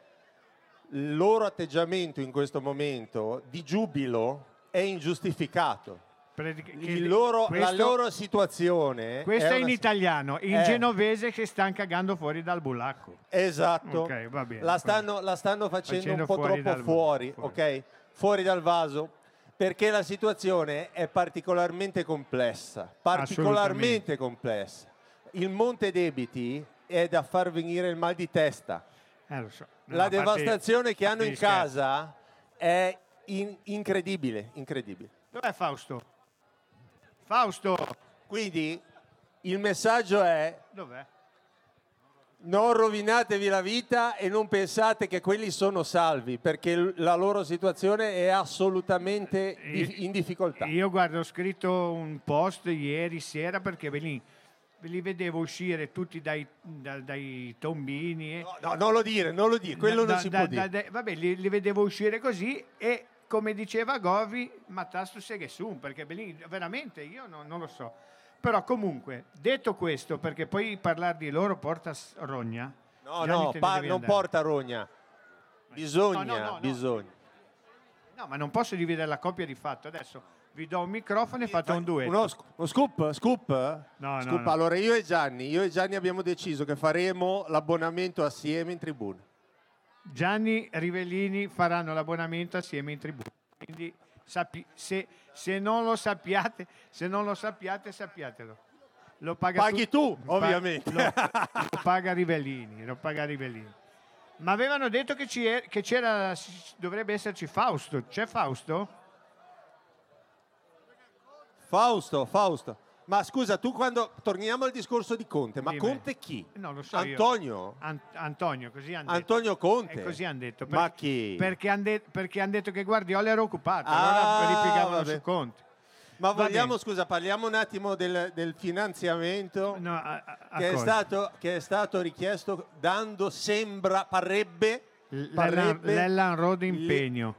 il loro atteggiamento in questo momento di giubilo è ingiustificato. Loro- la questo- loro situazione Questo è, in una- italiano, in Eh. genovese che stanno cagando fuori dal bulacco. Esatto, Ok, va bene. la, stanno, la stanno facendo, Facendo un po' fuori troppo dal- fuori, ok? Fuori dal vaso, perché la situazione è particolarmente complessa, particolarmente complessa. Il monte debiti è da far venire il mal di testa. Eh, so. No, la parte- devastazione che hanno in casa è in- incredibile, incredibile. Dov'è Fausto? Fausto, Quindi il messaggio è dov'è? Non rovinatevi la vita e non pensate che quelli sono salvi, perché la loro situazione è assolutamente di- in difficoltà. Io guarda, ho scritto un post ieri sera perché ve li, ve li vedevo uscire tutti dai, da- dai tombini. e- No, non lo dire, non lo dire, quello da- non si da- può da- dire. vabbè, li, li vedevo uscire così e come diceva Govi, Matastu Seghesun, perché veramente io non, non lo so. Però comunque, detto questo, perché poi parlare di loro porta rogna. No, Gianni, no, pa- non porta rogna. Bisogna, No, no, no, bisogna. No, ma non posso dividere la coppia di fatto. Adesso vi do un microfono e fate un duetto. Uno, uno scoop, scoop? No, Scoop. no. Allora io e Gianni, io e Gianni abbiamo deciso che faremo l'abbonamento assieme in tribuna. Gianni Rivellini faranno l'abbonamento assieme in tribuna. Sappi- se, se non lo sappiate, se non lo sappiate, sappiatelo. Lo paga Paghi tu, pa- ovviamente. Lo, lo paga Rivellini, lo paga Rivellini. Ma avevano detto che, è- che c'era, dovrebbe esserci Fausto. C'è Fausto? Fausto, Fausto. Ma scusa, tu quando torniamo al discorso di Conte, ma Dimmi. Conte chi? Non lo so io. Antonio? An- Antonio, così hanno detto. Antonio Conte? E così hanno detto. Ma chi? Perché hanno de- han detto che Guardiola era occupato, Ah, allora ripiegavano vabbè. su Conte. Ma vogliamo, scusa, parliamo un attimo del, del finanziamento No, a- a- che, è stato, che è stato richiesto dando, sembra, parrebbe, parrebbe l'Ellan Road impegno.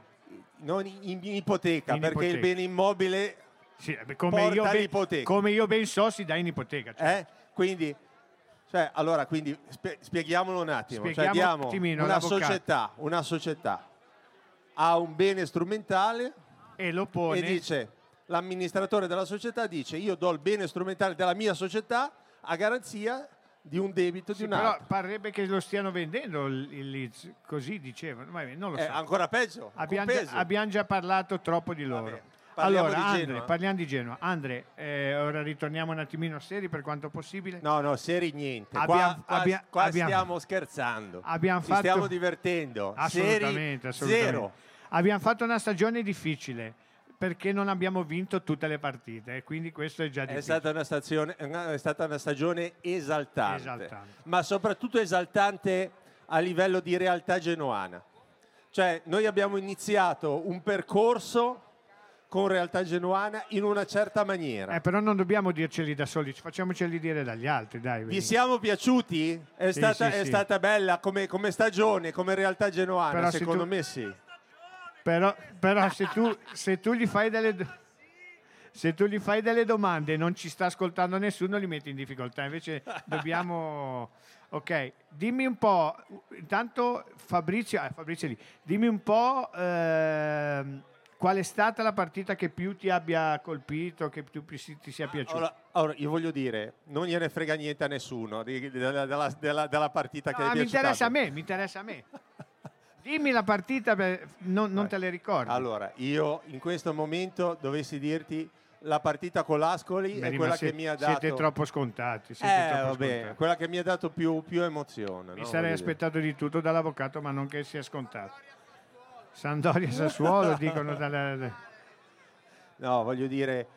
non in, in ipoteca, In perché il ipoteca. bene immobile Sì, beh, come, porta io ben, l'ipoteca. come io ben so si dà in ipoteca. cioè. Eh? Quindi, cioè, allora, quindi spie- spieghiamolo un attimo. Cioè, Spieghiamo un diamo attimino, una l'avvocato. società, una società ha un bene strumentale E lo pone. e dice l'amministratore della società dice io do il bene strumentale della mia società a garanzia di un debito Sì, di un però altro. parrebbe che lo stiano vendendo il, Leeds, così dicevano. Non lo È so. ancora peggio, Abbiamo già, abbiamo già parlato troppo di loro. Parliamo allora, di Andre, Genoa. parliamo di Genoa. Andre, eh, ora ritorniamo un attimino seri per quanto possibile. No, no, seri niente. Abbiamo- qua abbia- qua abbiamo- stiamo scherzando. Abbiamo Ci fatto- stiamo divertendo. Assolutamente, assolutamente. zero. Abbiamo fatto una stagione difficile perché non abbiamo vinto tutte le partite e quindi questo è già È difficile. stata, una stazione- è stata una stagione esaltante, Esaltante. ma soprattutto esaltante a livello di realtà genoana. Cioè, noi abbiamo iniziato un percorso con realtà genuana in una certa maniera. Eh, però non dobbiamo dirceli da soli, facciamoceli dire dagli altri, dai. Vi siamo piaciuti? È, Sì, stata, sì, è sì. stata bella come, come stagione, come realtà genuana? Però se Secondo tu- me sì. Però, però se, tu, se tu gli fai delle... Se tu gli fai delle domande e non ci sta ascoltando nessuno, li metti in difficoltà. Invece dobbiamo... Ok, dimmi un po', intanto Fabrizio, eh, Fabrizio lì, dimmi un po' ehm, qual è stata la partita che più ti abbia colpito, che più ti sia piaciuta. Allora, allora, io voglio dire, non gliene frega niente a nessuno di- della, della- della- della partita che Ah, hai mi piaciuta. interessa a me, mi interessa a me. Dimmi la partita, non, non te le ricordi. Allora, io in questo momento dovessi dirti la partita con l'Ascoli Beh, è quella sie- che mi ha dato... Siete troppo scontati. Siete Eh, troppo vabbè, scontati. quella che mi ha dato più, più emozione. Mi no? sarei aspettato di tutto dall'avvocato, ma non che sia scontato. Sandoria e Sassuolo dicono dalle... No, voglio dire...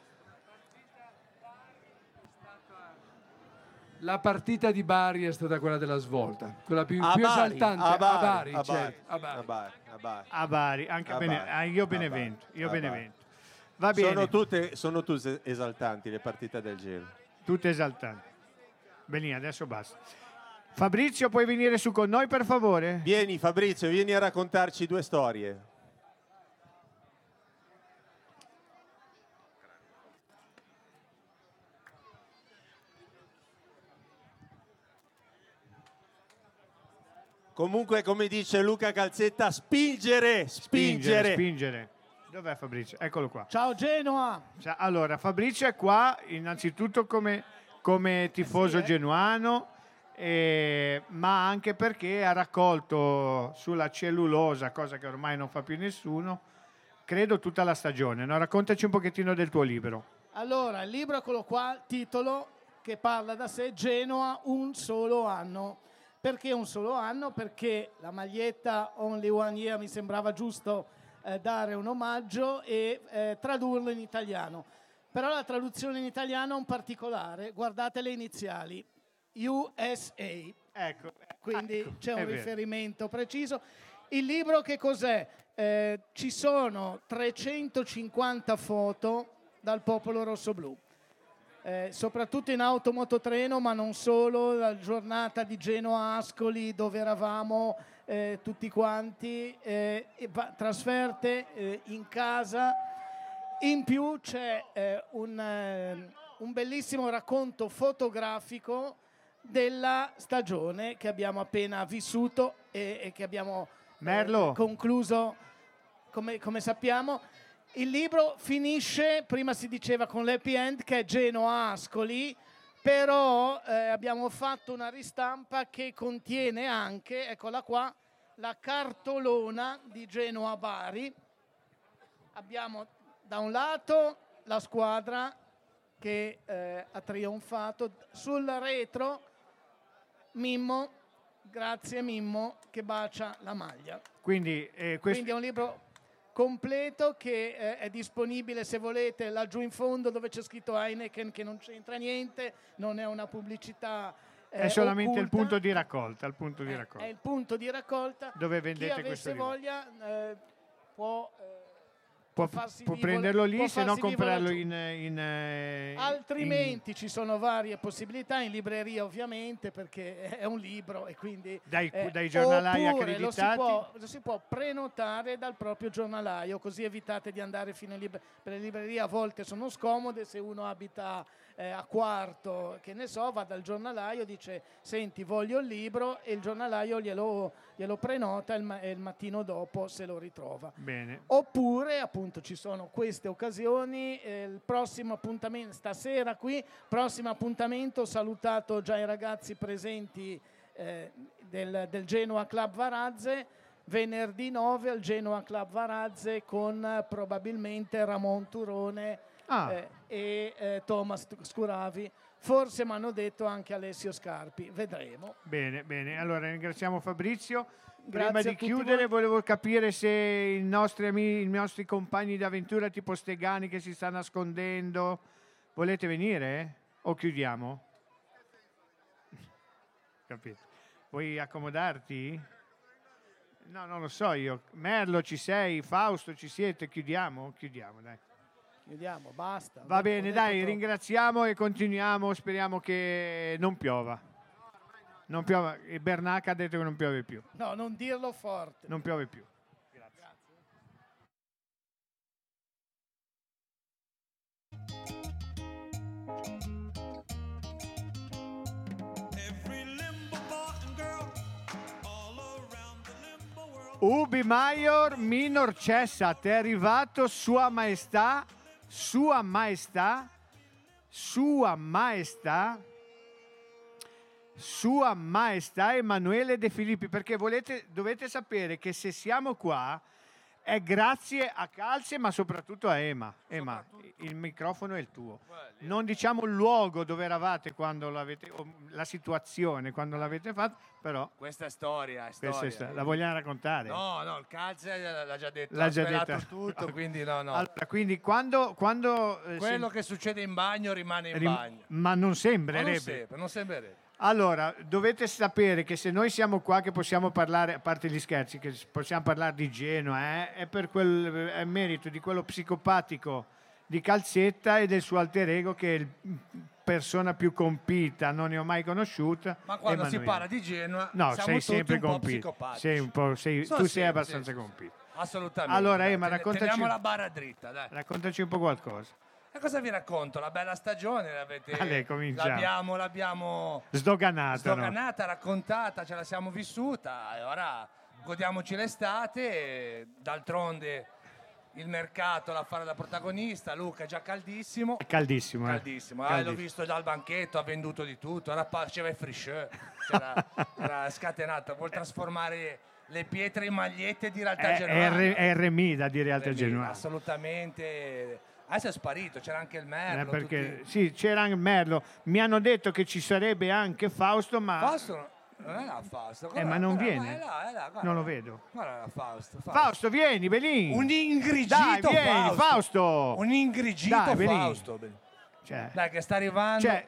La partita di Bari è stata quella della svolta, quella più, più esaltante a Bari, a Bari, anche a Bene, Bari. Ah, io Benevento, io Benevento. Va bene. Sono tutte, sono tutte esaltanti le partite del giro. Tutte esaltanti. Benissimo, adesso basta. Fabrizio, puoi venire su con noi per favore? Vieni Fabrizio, vieni a raccontarci due storie. Comunque, come dice Luca Calzetta, spingere, spingere. spingere. Dov'è Fabrizio? Eccolo qua. Ciao Genoa! Cioè, Allora, Fabrizio è qua innanzitutto come, come tifoso eh. genuano, eh, ma anche perché ha raccolto sulla cellulosa, cosa che ormai non fa più nessuno, credo tutta la stagione. no? Raccontaci un pochettino del tuo libro. Allora, il libro eccolo qua, titolo che parla da sé, Genoa, un solo anno. Perché un solo anno? Perché la maglietta Only One Year mi sembrava giusto eh, dare un omaggio e eh, tradurlo in italiano. Però la traduzione in italiano è un particolare, guardate le iniziali, USA. Ecco, quindi c'è un riferimento preciso. Il libro che cos'è? Eh, ci sono 350 foto dal popolo rosso-blu. Eh, soprattutto in automototreno, ma non solo, la giornata di Genoa-Ascoli dove eravamo eh, tutti quanti, eh, trasferte eh, in casa. In più c'è eh, un, eh, un bellissimo racconto fotografico della stagione che abbiamo appena vissuto e, e che abbiamo eh, concluso come, come sappiamo. Il libro finisce, prima si diceva con l'happy end, che è Genoa-Ascoli, però eh, abbiamo fatto una ristampa che contiene anche, eccola qua, la cartolona di Genoa-Bari. Abbiamo da un lato la squadra che eh, ha trionfato, sul retro Mimmo, grazie Mimmo, che bacia la maglia. Quindi, eh, questo- Quindi è un libro completo che eh, è disponibile se volete laggiù in fondo dove c'è scritto Heineken che non c'entra niente, non è una pubblicità eh, è solamente il occulta, punto di raccolta. Il punto di è raccolta. il punto di raccolta. Dove vendete questo avesse libro? voglia eh, può, eh, Può, può prenderlo lì, può se no farsi vivo comprarlo in, in, eh, Altrimenti ci sono varie possibilità in libreria ovviamente perché è un libro e quindi Dai- eh, dai giornalai oppure lo si, accreditati. può, lo si può prenotare dal proprio giornalaio così evitate di andare fino in libreria per le librerie a volte sono scomode se uno abita eh, a quarto che ne so va dal giornalaio dice senti voglio il libro e il giornalaio glielo, glielo prenota e il ma- e il mattino dopo se lo ritrova Bene. Oppure, appunto, ci sono queste occasioni. eh, il prossimo appuntamento, stasera qui, prossimo appuntamento, ho salutato già i ragazzi presenti eh, del, del Genoa Club Varazze. Venerdì 9 al Genoa Club Varazze con probabilmente Ramon Turone Ah. eh, e eh, Thomas Scuravi. Forse mi hanno detto anche Alessio Scarpi, vedremo. Bene, bene. Allora ringraziamo Fabrizio. Grazie Prima di chiudere voi. volevo capire se i nostri, ami- i nostri compagni d'avventura tipo Stegani che si sta nascondendo, volete venire? O chiudiamo? Capito. Vuoi accomodarti? No, non lo so io. Merlo ci sei, Fausto ci siete, chiudiamo? Chiudiamo, dai. Chiudiamo, basta. Va bene, dai, troppo. ringraziamo e continuiamo. Speriamo che non piova. Non piova. E Bernac ha detto che non piove più. No, non dirlo forte. Non piove più. Ubi Maior Minor Cessat è arrivato Sua Maestà, Sua Maestà, Sua Maestà, Sua Maestà Emanuele De Filippi, perché volete, dovete sapere che se siamo qua è grazie a Calze, ma soprattutto a Ema. Ema, il microfono è il tuo. Non diciamo il luogo dove eravate quando l'avete, o la situazione quando l'avete fatto, però Questa è storia, è questa storia. è sta- la vogliamo raccontare. No, no, il calcio l'ha già detto, L'ha ha già detta. tutto, quindi no, no. Allora, quindi quando, quando eh, Quello se- che succede in bagno rimane in rim- bagno. ma non Ma sembrerebbe. non sempre, non sembrerebbe. Allora, dovete sapere che se noi siamo qua che possiamo parlare, a parte gli scherzi, che possiamo parlare di Genoa, eh, è per quel è merito di quello psicopatico di Calzetta e del suo alter ego che è il persona più compita, non ne ho mai conosciuta. Ma quando si Emanuele. parla di Genoa, No, sei sempre compito. Sei un po', sei- So, tu sei abbastanza compito. Assolutamente. Allora, ten- raccontaci- Teniamo la barra dritta, dai. Raccontaci un po' qualcosa. E cosa vi racconto? La bella stagione l'avete, cominciamo. l'abbiamo, l'abbiamo Sdoganata, sdoganata, raccontata, ce la siamo vissuta e ora godiamoci l'estate. D'altronde il mercato, l'affare da protagonista, Luca è già caldissimo. È caldissimo, eh. Caldissimo, Ah, Caldissimo. l'ho visto dal banchetto, ha venduto di tutto, pa- faceva il free era scatenato, vuol trasformare le pietre in magliette di realtà È, è. R- è RMI da dire RMI, genuane. Assolutamente. Adesso è sparito, c'era anche il Merlo. Eh, perché tutti- sì, c'era anche Merlo. Mi hanno detto che ci sarebbe anche Fausto, ma Fausto non è là Fausto. Eh, ma non guarda, viene. È là, è là, guarda. non lo vedo. Guarda là, Fausto. Fausto, vieni, Belin. Un ingrigito Dai, vieni, Fausto. Fausto. Un ingrigito Dai, Belin. Fausto. Cioè, Dai, che sta arrivando. cioè,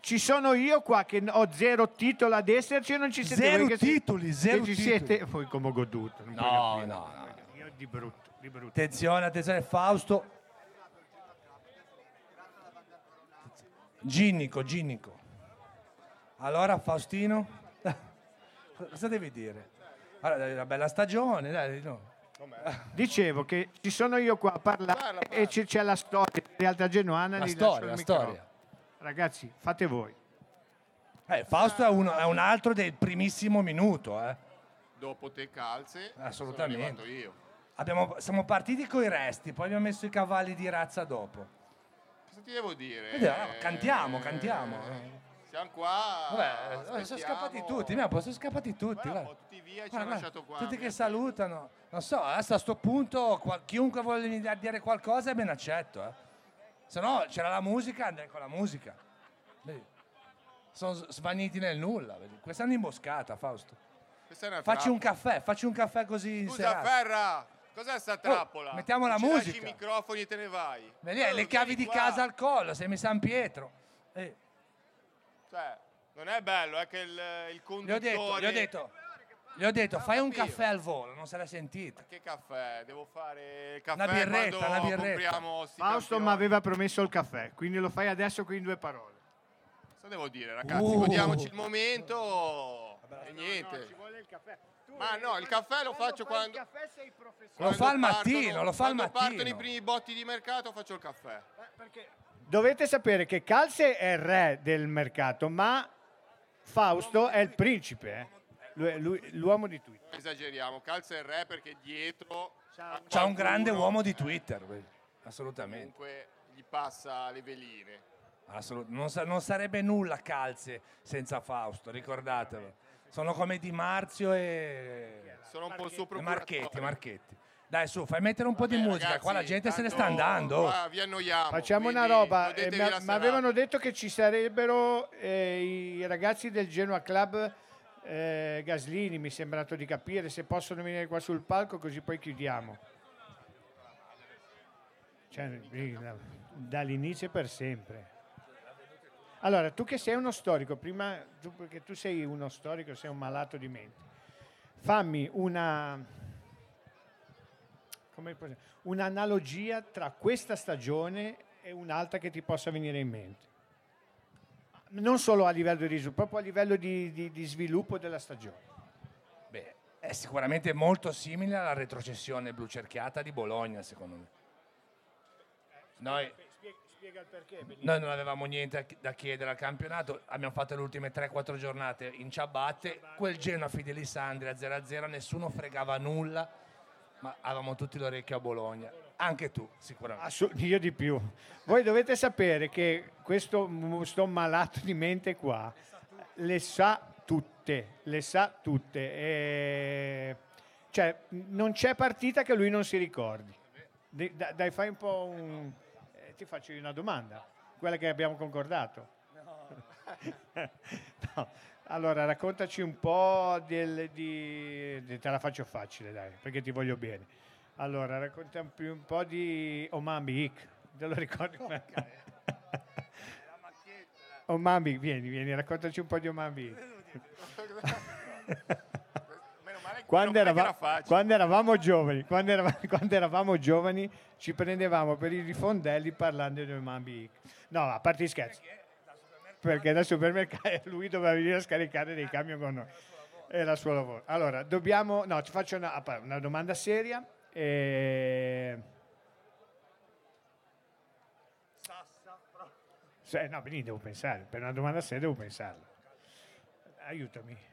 ci sono io qua che ho zero titolo ad esserci e non ci siete Zero voi titoli, che zero ci titoli. siete poi come goduto. No, no, no. Io di brutto, di brutto. Attenzione, attenzione, Fausto. Ginnico, Ginnico. Allora, Faustino, cosa devi dire? Allora, una bella stagione, dai, no. Dicevo che ci sono io qua a parlare e ci- c'è la storia di realtà genuana. La storia, la storia. Ragazzi, fate voi. Eh, Fausto è, uno- è un altro del primissimo minuto, eh. Dopo te calze, Assolutamente. sono arrivato io. Abbiamo- siamo partiti con i resti, poi abbiamo messo i cavalli di razza dopo. Cosa ti devo dire? Vedi, allora, cantiamo, cantiamo. Siamo qua. Vabbè, eh, sono scappati tutti, mi sono scappati tutti. guarda. tutti via e ci Guarda, hanno guarda, lasciato qua. Tutti che salutano. Non so, adesso a sto punto qua- chiunque a dire qualcosa è ben accetto. Eh. Se no c'era la musica, andrei con la musica. Sono svaniti nel nulla. Questa è un'imboscata, Fausto. Questa è una Facci un caffè, facci un caffè così Scusa, serata. Ferra, cos'è sta trappola? Oh, mettiamo la Ci lasci musica. i microfoni e te ne vai. Vedi, hai le chiavi di casa al collo, sei in San Pietro. Eh, Cioè, non è bello, è che il, il gli conduttore... ho detto, gli ho detto, gli ho detto, fai un caffè al volo, non se l'ha sentita. Che caffè? Devo fare il caffè Una birretta, quando una birretta. Fausto mi aveva promesso il caffè, quindi lo fai adesso qui in due parole. Cosa devo dire, ragazzi? Uh. Godiamoci il momento e niente. Ma no, il caffè lo faccio quando... Lo fa al mattino, lo fa al Quando partono i mattino. primi botti di mercato faccio il caffè. Dovete sapere che Calze è il re del mercato, ma Fausto è il principe, eh. Lui- lui- l'uomo di Twitter. Esageriamo, calza il re perché dietro a C'ha un grande qualcuno uomo di Twitter, assolutamente. Comunque gli passa le veline. Assolut- non, sa- non sarebbe nulla calze senza Fausto, ricordatelo. Sono come Di Marzio e, Sono un po' il suo procuratore. Marchetti, Marchetti. Dai su, fai mettere un po' di Vabbè, musica, ragazzi, qua la gente se ne sta andando. qua vi annoiamo. Facciamo una roba, eh, serata. avevano detto che ci sarebbero eh, i ragazzi del Genoa Club eh, Gaslini, mi è sembrato di capire, se possono venire qua sul palco così poi chiudiamo. Cioè, dall'inizio per sempre. Allora, tu che sei uno storico, prima, tu, perché tu sei uno storico, sei un malato di mente, fammi una, come un'analogia tra questa stagione e un'altra che ti possa venire in mente. Non solo a livello di risultato, proprio a livello di, di- di sviluppo della stagione. Beh, è sicuramente molto simile alla retrocessione blu cerchiata di Bologna, secondo me. Noi, Spiega il perché. noi non avevamo niente da chiedere al campionato, abbiamo fatto le ultime 3-4 giornate in ciabatte, quel Genoa Fidelisandria 0-0, nessuno fregava nulla, ma avevamo tutti l'orecchio a Bologna. Anche tu, sicuramente. Assu- io di più. Voi dovete sapere che questo sto malato di mente qua le sa tutte, le sa tutte. E cioè, non c'è partita che lui non si ricordi. Dai, fai un po' un... ti faccio una domanda, quella che abbiamo concordato. No. Allora, raccontaci un po' del, di... Te la faccio facile, dai, perché ti voglio bene. Allora, racconta più un po' di Omambi Hick. Te lo ricordi? Omambi, vieni, vieni, raccontaci un po' di Omambi Hick. Quando, erava- quando eravamo giovani, quando, erava- quando eravamo giovani, ci prendevamo per i rifondelli parlando di Omambi Hick. No, a parte gli scherzi. Perché dal supermercato lui doveva venire a scaricare dei camion con noi. Era il suo lavoro. Allora, dobbiamo... No, ti faccio una, una domanda seria. E... No, vedi, devo pensare. Per una domanda seria devo pensarla. Aiutami.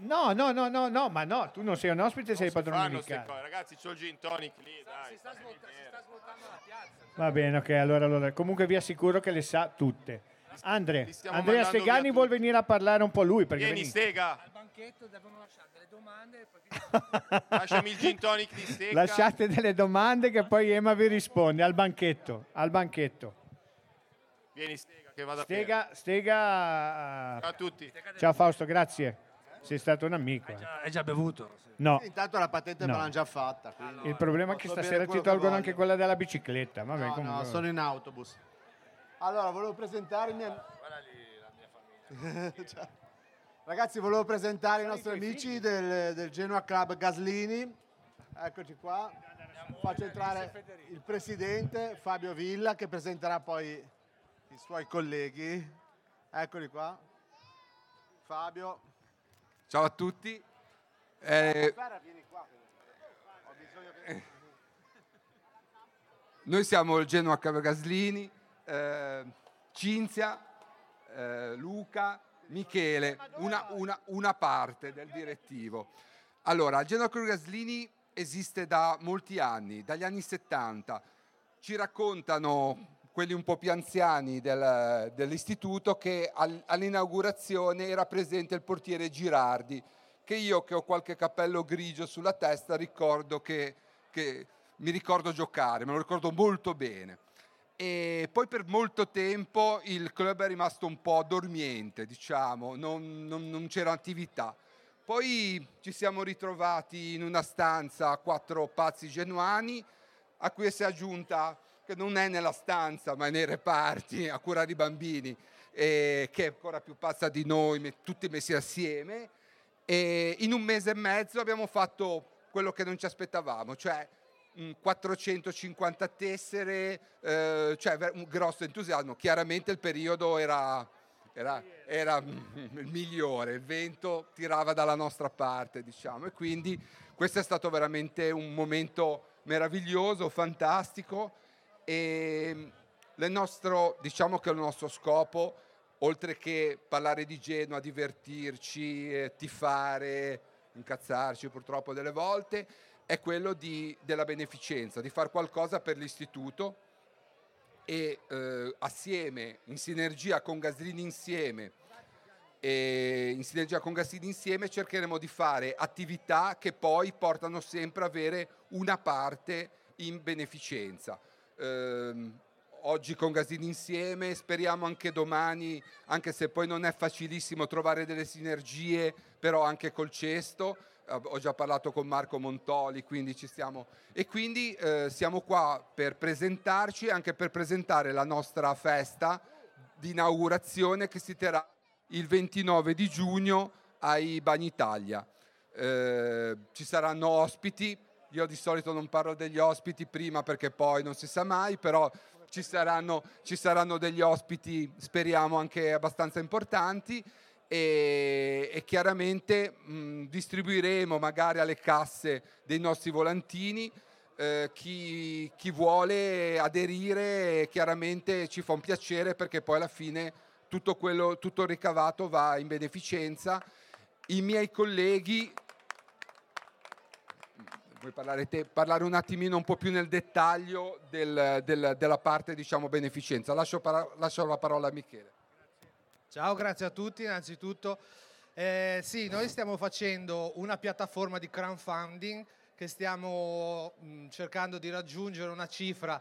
No, no, no, no, no, ma no, tu non sei un ospite, sei il padrone di casa. cose. Ragazzi, c'ho il gin tonic lì, dai. Va bene, ok, allora, allora. Comunque vi assicuro che le sa tutte. Andre, Andrea Stegani vuol venire a parlare un po' lui. Perché Vieni, veni- Stega. Al banchetto devono lasciare delle domande e poi Lasciami il gin tonic di Stega. Lasciate delle domande che poi Ema vi risponde al banchetto. Al banchetto. Vieni, Stega, che vado Stega, Stega. Ciao a tutti. Ciao Fausto, grazie. Sei stato un amico. eh. Hai già bevuto? No. Sì, intanto la patente No. me l'hanno già fatta. quindi Il problema è che stasera ti tolgono anche quella della bicicletta. Vabbè, No, no, comunque. sono in autobus. Allora, volevo presentare i miei... Ciao. Ragazzi, volevo presentare i nostri amici del, del Genoa Club Gaslini. Eccoci qua. Faccio entrare il presidente Fabio Villa che presenterà poi i suoi colleghi. Eccoli qua. Fabio. Ciao a tutti. Eh, noi siamo il Genoa Cavagaslini, eh, Cinzia, eh, Luca, Michele, una, una- una parte del direttivo. Allora, il Genoa Cavagaslini esiste da molti anni, dagli anni 70. Ci raccontano quelli un po' più anziani del- dell'istituto che al- all'inaugurazione era presente il portiere Girardi, che io che ho qualche cappello grigio sulla testa ricordo che, che mi ricordo giocare, me lo ricordo molto bene. E poi per molto tempo il club è rimasto un po' dormiente, diciamo, non, non- non c'era attività. Poi ci siamo ritrovati in una stanza quattro pazzi genuani, a cui si è aggiunta, che non è nella stanza ma è nei reparti a curare i bambini, eh, che è ancora più pazza di noi, tutti messi assieme. E in un mese e mezzo abbiamo fatto quello che non ci aspettavamo, cioè mm, 450 tessere, eh, cioè un grosso entusiasmo. Chiaramente il periodo era, era- era, mm, il migliore, il vento tirava dalla nostra parte, diciamo, e quindi questo è stato veramente un momento meraviglioso, fantastico e mm, il nostro, diciamo che il nostro scopo, oltre che parlare di Genoa, divertirci, eh, tifare, incazzarci purtroppo delle volte, è quello di- della beneficenza, di fare qualcosa per l'istituto e eh, assieme, in sinergia con Gaslini insieme, e in sinergia con Gaslini insieme cercheremo di fare attività che poi portano sempre a avere una parte in beneficenza. Ehm, oggi con Gasini insieme, speriamo anche domani, anche se poi non è facilissimo trovare delle sinergie, però anche col cesto. Ho già parlato con Marco Montoli, quindi ci stiamo. E quindi eh, siamo qua per presentarci e anche per presentare la nostra festa di inaugurazione che si terrà il 29 di giugno ai Bagni Italia. Eh, ci saranno ospiti, io di solito non parlo degli ospiti prima perché poi non si sa mai, però ci saranno, ci saranno degli ospiti, speriamo anche abbastanza importanti e, e chiaramente mh, distribuiremo magari alle casse dei nostri volantini. eh, chi, chi vuole aderire chiaramente ci fa un piacere perché poi alla fine tutto, quello, tutto il ricavato va in beneficenza. I miei colleghi vuoi parlare te? Parlare un attimino un po' più nel dettaglio del- del- della parte diciamo beneficenza. Lascio, para- lascio la parola a Michele. Ciao, grazie a tutti innanzitutto. Eh, sì, noi stiamo facendo una piattaforma di crowdfunding che stiamo mh, cercando di raggiungere una cifra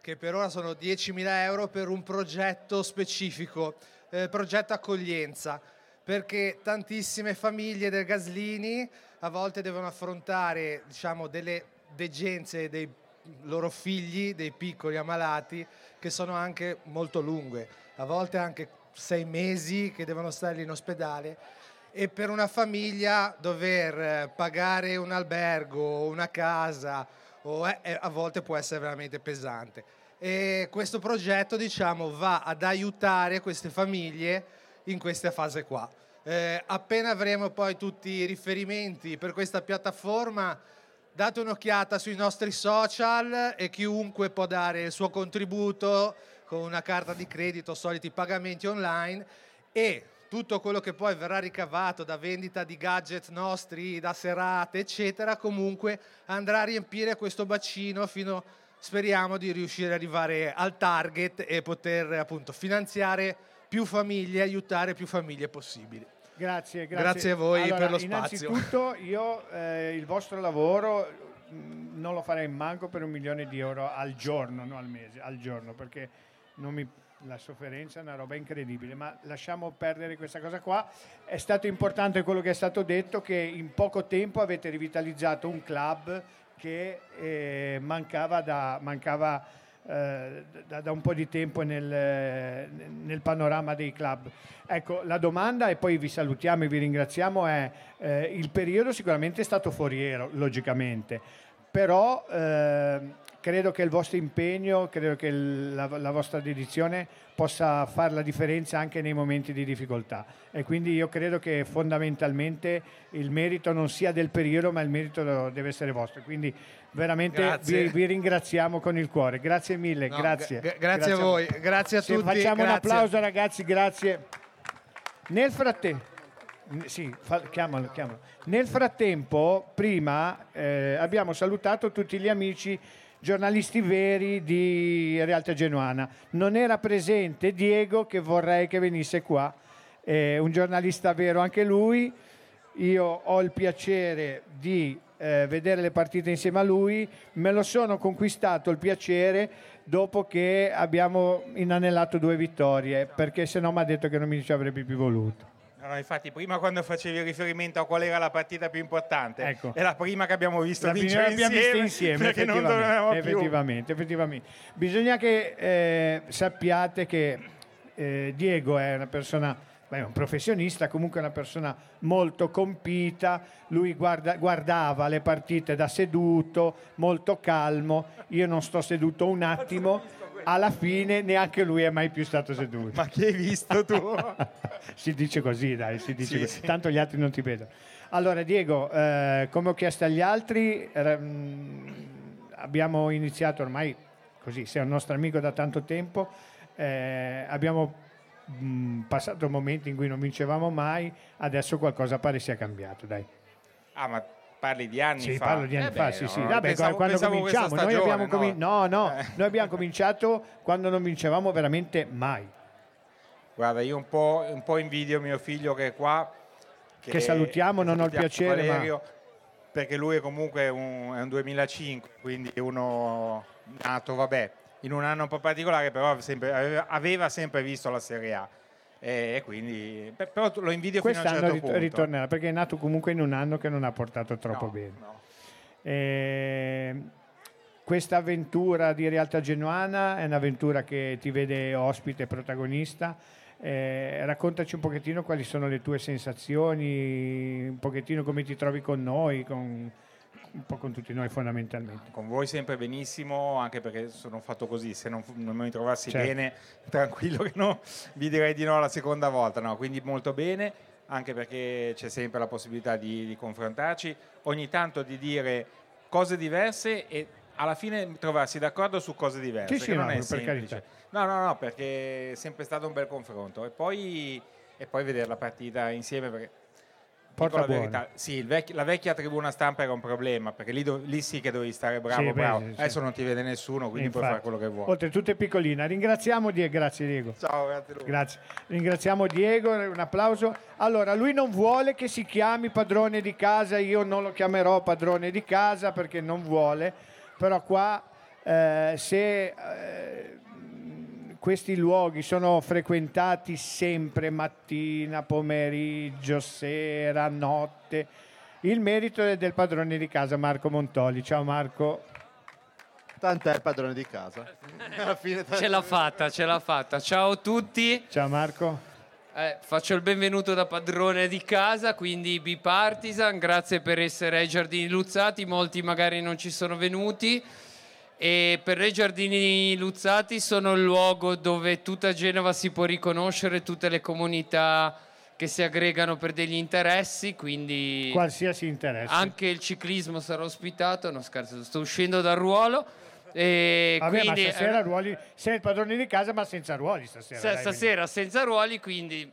che per ora sono 10.000 euro per un progetto specifico, eh, progetto accoglienza, perché tantissime famiglie del Gaslini a volte devono affrontare diciamo, delle degenze dei loro figli, dei piccoli ammalati, che sono anche molto lunghe, a volte anche sei mesi che devono stare lì in ospedale e per una famiglia dover eh, pagare un albergo, una casa, è- è- a volte può essere veramente pesante. E questo progetto diciamo, va ad aiutare queste famiglie in questa fase qua. Eh, appena avremo poi tutti i riferimenti per questa piattaforma, date un'occhiata sui nostri social e chiunque può dare il suo contributo con una carta di credito, soliti pagamenti online e tutto quello che poi verrà ricavato da vendita di gadget nostri, da serate, eccetera, comunque andrà a riempire questo bacino fino, speriamo, di riuscire ad arrivare al target e poter appunto finanziare più famiglie, aiutare più famiglie possibili. Grazie, grazie. Grazie a voi Allora, per lo spazio. Innanzitutto io eh, il vostro lavoro mh, non lo farei manco per un milione di euro al giorno, non al mese, al giorno, perché non mi- la sofferenza è una roba incredibile, ma lasciamo perdere questa cosa qua. È stato importante quello che è stato detto, che in poco tempo avete rivitalizzato un club che eh, mancava, da, mancava eh, da, da un po' di tempo nel, nel panorama dei club. Ecco, la domanda, e poi vi salutiamo e vi ringraziamo, è eh, il periodo sicuramente è stato foriero, logicamente, però eh, credo che il vostro impegno, credo che la, la vostra dedizione possa fare la differenza anche nei momenti di difficoltà e quindi io credo che fondamentalmente il merito non sia del periodo ma il merito deve essere vostro quindi veramente Grazie. vi, vi ringraziamo con il cuore grazie mille No, grazie gra- grazie a voi, grazie a Sì, tutti, facciamo un grazie. applauso ragazzi grazie nel frattempo sì, fa- chiamalo, chiamalo. Nel frattempo, prima eh, abbiamo salutato tutti gli amici giornalisti veri di Realtà Genuana. Non era presente Diego, che vorrei che venisse qua, è un giornalista vero anche lui. Io ho il piacere di eh, vedere le partite insieme a lui, me lo sono conquistato il piacere dopo che abbiamo inanellato due vittorie, perché se no mi ha detto che non mi ci avrebbe più voluto. No, infatti, prima quando facevi riferimento a qual era la partita più importante, Ecco. è la prima che abbiamo visto La vincere l'abbiamo vista insieme, insieme, perché non effettivamente, dovevamo più. effettivamente, effettivamente. Bisogna che eh, sappiate che eh, Diego è una persona, beh, è un professionista, comunque una persona molto compita, lui guarda- guardava le partite da seduto, molto calmo, io non sto seduto un attimo, alla fine neanche lui è mai più stato seduto. Ma che hai visto tu? si dice così, dai, si dice Sì, così. sì. tanto gli altri non ti vedono. Allora, Diego, eh, come ho chiesto agli altri, mh, abbiamo iniziato ormai così, sei un nostro amico da tanto tempo, eh, abbiamo mh, passato momenti in cui non vincevamo mai, adesso qualcosa pare sia cambiato, dai. Ah, ma parli di anni Sì, fa? parlo di anni Eh fa, beh, sì, no, sì. no, Vabbè, pensavo- quando pensavo cominciamo, noi stagione, abbiamo, comin- no, no, Eh. noi abbiamo cominciato quando non vincevamo veramente mai. Guarda, io un po', un po' invidio mio figlio che è qua. Che salutiamo, non ho il piacere, ma- Valerio, Perché lui è comunque un, è un 2005, quindi uno nato, vabbè, in un anno un po' particolare, però sempre, aveva sempre visto la Serie A. E, quindi, però lo invidio fino a un Quest'anno certo rit- ritornerà perché è nato comunque in un anno che non ha portato troppo No, bene. Eh, questa avventura di Realtà Genuana è un'avventura che ti vede ospite, protagonista. Eh, raccontaci un pochettino quali sono le tue sensazioni, un pochettino come ti trovi con noi, con, un po' con tutti noi fondamentalmente. Con voi sempre benissimo, anche perché sono fatto così, se non, non mi trovassi Certo. bene, tranquillo che no, vi direi di no la seconda volta, no, quindi molto bene, anche perché c'è sempre la possibilità di, di confrontarci, ogni tanto di dire cose diverse e alla fine trovarsi d'accordo su cose diverse, Sì, sì, non no, è semplice. No, no, no, perché è sempre stato un bel confronto e poi, e poi vedere la partita insieme perché Dico la verità, sì, vecchi- la vecchia tribuna stampa era un problema, perché lì, do- lì sì che dovevi stare bravo, Sì, bravo. sì, sì. Adesso non ti vede nessuno, quindi puoi fare Infatti. quello che vuoi. Oltretutto è piccolina. Ringraziamo Diego. Grazie Diego. Ciao, grazie. Grazie. Ringraziamo Diego, un applauso. Allora, lui non vuole che si chiami padrone di casa, io non lo chiamerò padrone di casa perché non vuole, però qua eh, se eh, questi luoghi sono frequentati sempre mattina, pomeriggio, sera, notte, il merito è del padrone di casa Marco Montoli. Ciao Marco. Tant'è padrone di casa. Alla fine Ce l'ha fatta, ce l'ha fatta. Ciao a tutti. Ciao Marco. Eh, faccio il benvenuto da padrone di casa, quindi bipartisan. Grazie per essere ai Giardini Luzzati. Molti magari non ci sono venuti. E per i Giardini Luzzati sono il luogo dove tutta Genova si può riconoscere, tutte le comunità che si aggregano per degli interessi, quindi Qualsiasi interesse. anche il ciclismo sarà ospitato. No, scherzo, sto uscendo dal ruolo. E Vabbè, quindi, ma stasera eh, ruoli, sei il padrone di casa ma senza ruoli stasera. Sa- dai, stasera senza ruoli, quindi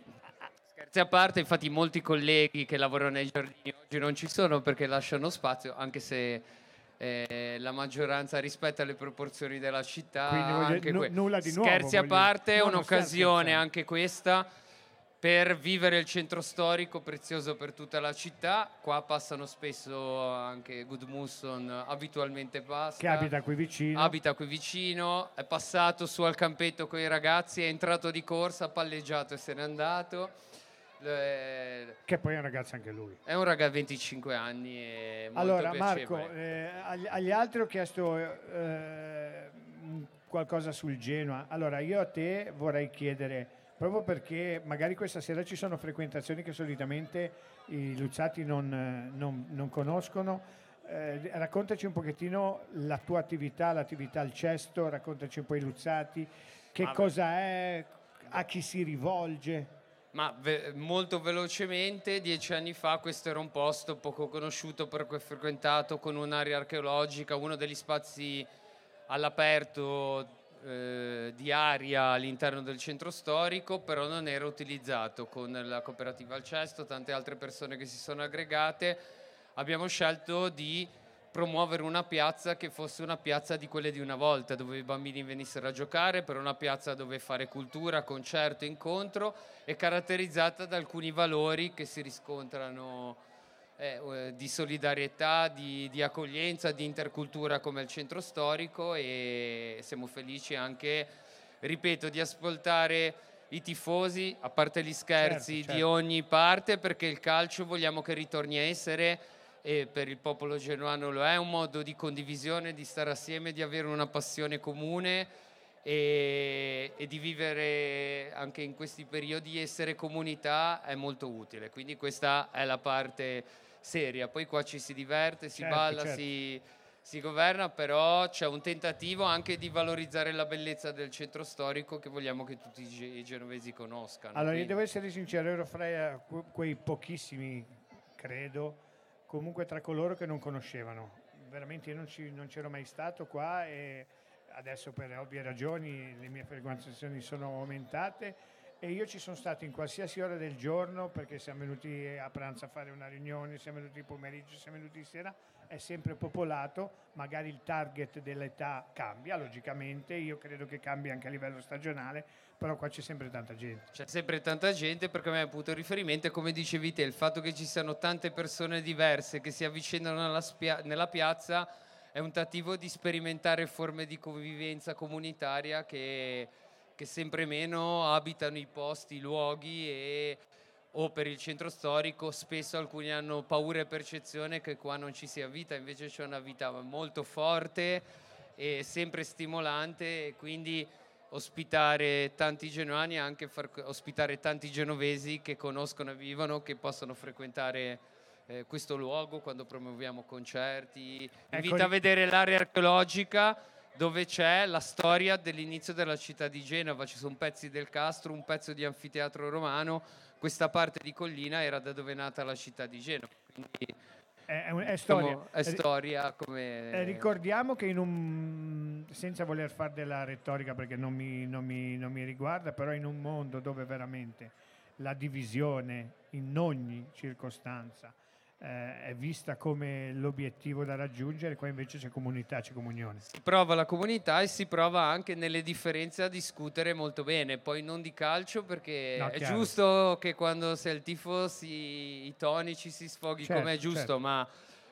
scherzi a parte, infatti molti colleghi che lavorano nei giardini oggi non ci sono perché lasciano spazio, anche se eh, la maggioranza rispetta le proporzioni della città. Quindi voglio- que- nulla di nuovo, Scherzi a voglio- parte, è No, un'occasione anche questa per vivere il centro storico prezioso per tutta la città. Qua passano spesso anche Gudmusson, abitualmente passa. Che abita qui vicino. Abita qui vicino, è passato su al campetto con i ragazzi, è entrato di corsa, ha palleggiato e se n'è andato. Che poi è un ragazzo anche lui. È un ragazzo di 25 anni e molto Allora. Marco, eh, agli, agli altri ho chiesto eh, qualcosa sul Genoa. Allora io a te vorrei chiedere, proprio perché magari questa sera ci sono frequentazioni che solitamente i Luzzati non, eh, non- non conoscono, eh, raccontaci un pochettino la tua attività, l'attività al cesto, raccontaci un po' i Luzzati, che Ma- cosa è, a chi si rivolge. Ma ve- molto velocemente, dieci anni fa questo era un posto poco conosciuto, poco frequentato, con un'area archeologica, uno degli spazi all'aperto eh, di aria all'interno del centro storico, però non era utilizzato con la cooperativa Alcesto, tante altre persone che si sono aggregate. Abbiamo scelto di promuovere una piazza che fosse una piazza di quelle di una volta, dove i bambini venissero a giocare, per una piazza dove fare cultura, concerto, incontro e caratterizzata da alcuni valori che si riscontrano eh, eh, di solidarietà, di, di accoglienza, di intercultura come il centro storico e siamo felici anche, ripeto, di ascoltare i tifosi, a parte gli scherzi, Certo, di certo. ogni parte, perché il calcio vogliamo che ritorni a essere e per il popolo genuano lo è un modo di condivisione, di stare assieme, di avere una passione comune e, e di vivere anche in questi periodi essere comunità è molto utile. Quindi questa è la parte seria. Poi qua ci si diverte, si Certo, balla, certo. si, si governa, però c'è un tentativo anche di valorizzare la bellezza del centro storico che vogliamo che tutti i ge- i genovesi conoscano. Allora, io devo essere sincero, ero fra que- quei pochissimi, credo, comunque tra coloro che non conoscevano. Veramente io non, ci- non c'ero mai stato qua e adesso per ovvie ragioni le mie frequentazioni sono aumentate e io ci sono stato in qualsiasi ora del giorno perché siamo venuti a pranzo a fare una riunione, siamo venuti pomeriggio, siamo venuti sera, è sempre popolato, magari il target dell'età cambia, logicamente, io credo che cambi anche a livello stagionale, però qua c'è sempre tanta gente. C'è sempre tanta gente perché mi ha punto di riferimento e come dicevi te, il fatto che ci siano tante persone diverse che si avvicinano nella, spia- nella piazza è un tentativo di sperimentare forme di convivenza comunitaria che, che sempre meno abitano i posti, i luoghi e o per il centro storico spesso alcuni hanno paura e percezione che qua non ci sia vita, invece c'è una vita molto forte e sempre stimolante e quindi ospitare tanti genuani e anche far ospitare tanti genovesi che conoscono e vivono, che possono frequentare eh, questo luogo quando promuoviamo concerti. Invita Ecco, a vedere l'area archeologica dove c'è la storia dell'inizio della città di Genova, ci sono pezzi del castro, un pezzo di anfiteatro romano, questa parte di collina era da dove è nata la città di Genova. Quindi, È, è diciamo, storia. è storia come... Eh, ricordiamo che in un senza voler fare della retorica perché non mi, non mi- non mi riguarda, però in un mondo dove veramente la divisione in ogni circostanza eh, è vista come l'obiettivo da raggiungere, qua invece c'è comunità, c'è comunione. Si prova la comunità e si prova anche nelle differenze a discutere molto bene, poi non di calcio perché No, è chiaro. giusto che quando sei al tifo si- i toni ci si sfoghi Certo, come è giusto, certo. ma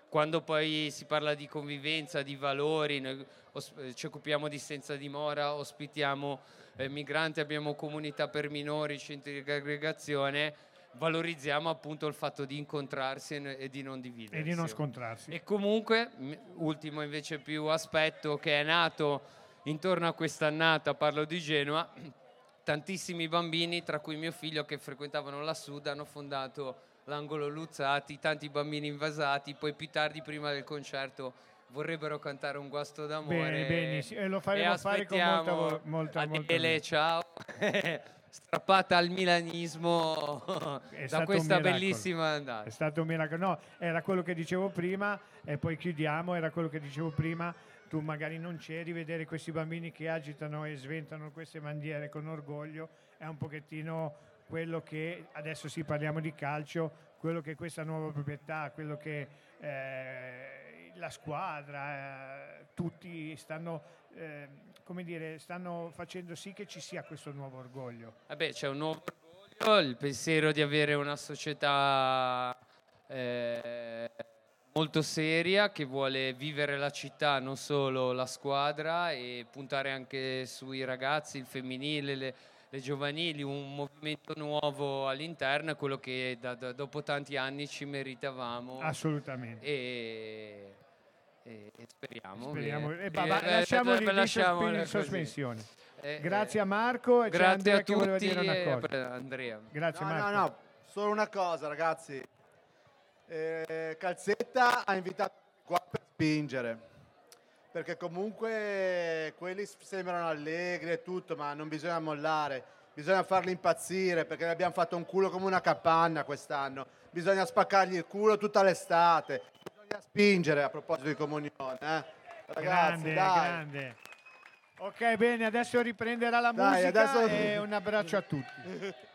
quando poi si parla di convivenza, di valori, noi os- ci occupiamo di senza dimora, ospitiamo eh, migranti, abbiamo comunità per minori, centri di aggregazione, valorizziamo appunto il fatto di incontrarsi e, e di non dividersi. E di non scontrarsi. E comunque, ultimo invece più aspetto che è nato intorno a quest'annata, parlo di Genova, tantissimi bambini, tra cui mio figlio, che frequentavano la Sud, hanno fondato l'angolo Luzzati, tanti bambini invasati, poi più tardi, prima del concerto, vorrebbero cantare un guasto d'amore. Bene, benissimo, e lo faremo fare con molta molta- molta Adele, voglia. ciao. Strappata al milanismo È da questa bellissima andata. È stato un miracolo. No, era quello che dicevo prima e poi chiudiamo, era quello che dicevo prima. Tu magari non c'eri, vedere questi bambini che agitano e sventano queste bandiere con orgoglio è un pochettino quello che, adesso sì parliamo di calcio, quello che questa nuova proprietà, quello che eh, la squadra, eh, tutti stanno, eh, come dire, stanno facendo sì che ci sia questo nuovo orgoglio. Vabbè, c'è un nuovo orgoglio, il pensiero di avere una società eh, molto seria che vuole vivere la città, non solo la squadra, e puntare anche sui ragazzi, il femminile, le, le giovanili, un movimento nuovo all'interno, quello che da- da- dopo tanti anni ci meritavamo. Assolutamente. E, e- e speriamo. Speriamo. che- E va- che- lasciamoli eh, lì lasciamole in così. sospensione. Eh, Grazie eh, a Marco e grazie a tutti dire una cosa. pre- Andrea. Grazie No, Marco. no, no, solo una cosa, ragazzi. Eh, Calzetta ha invitato qua per spingere. Perché comunque quelli sembrano allegri e tutto, ma non bisogna mollare. Bisogna farli impazzire perché ne abbiamo fatto un culo come una capanna quest'anno. Bisogna spaccargli il culo tutta l'estate. Bisogna spingere a proposito di comunione. eh. Ragazzi, grande, dai. grande. Ok, bene, adesso riprenderà la Dai, musica adesso- e un abbraccio a tutti.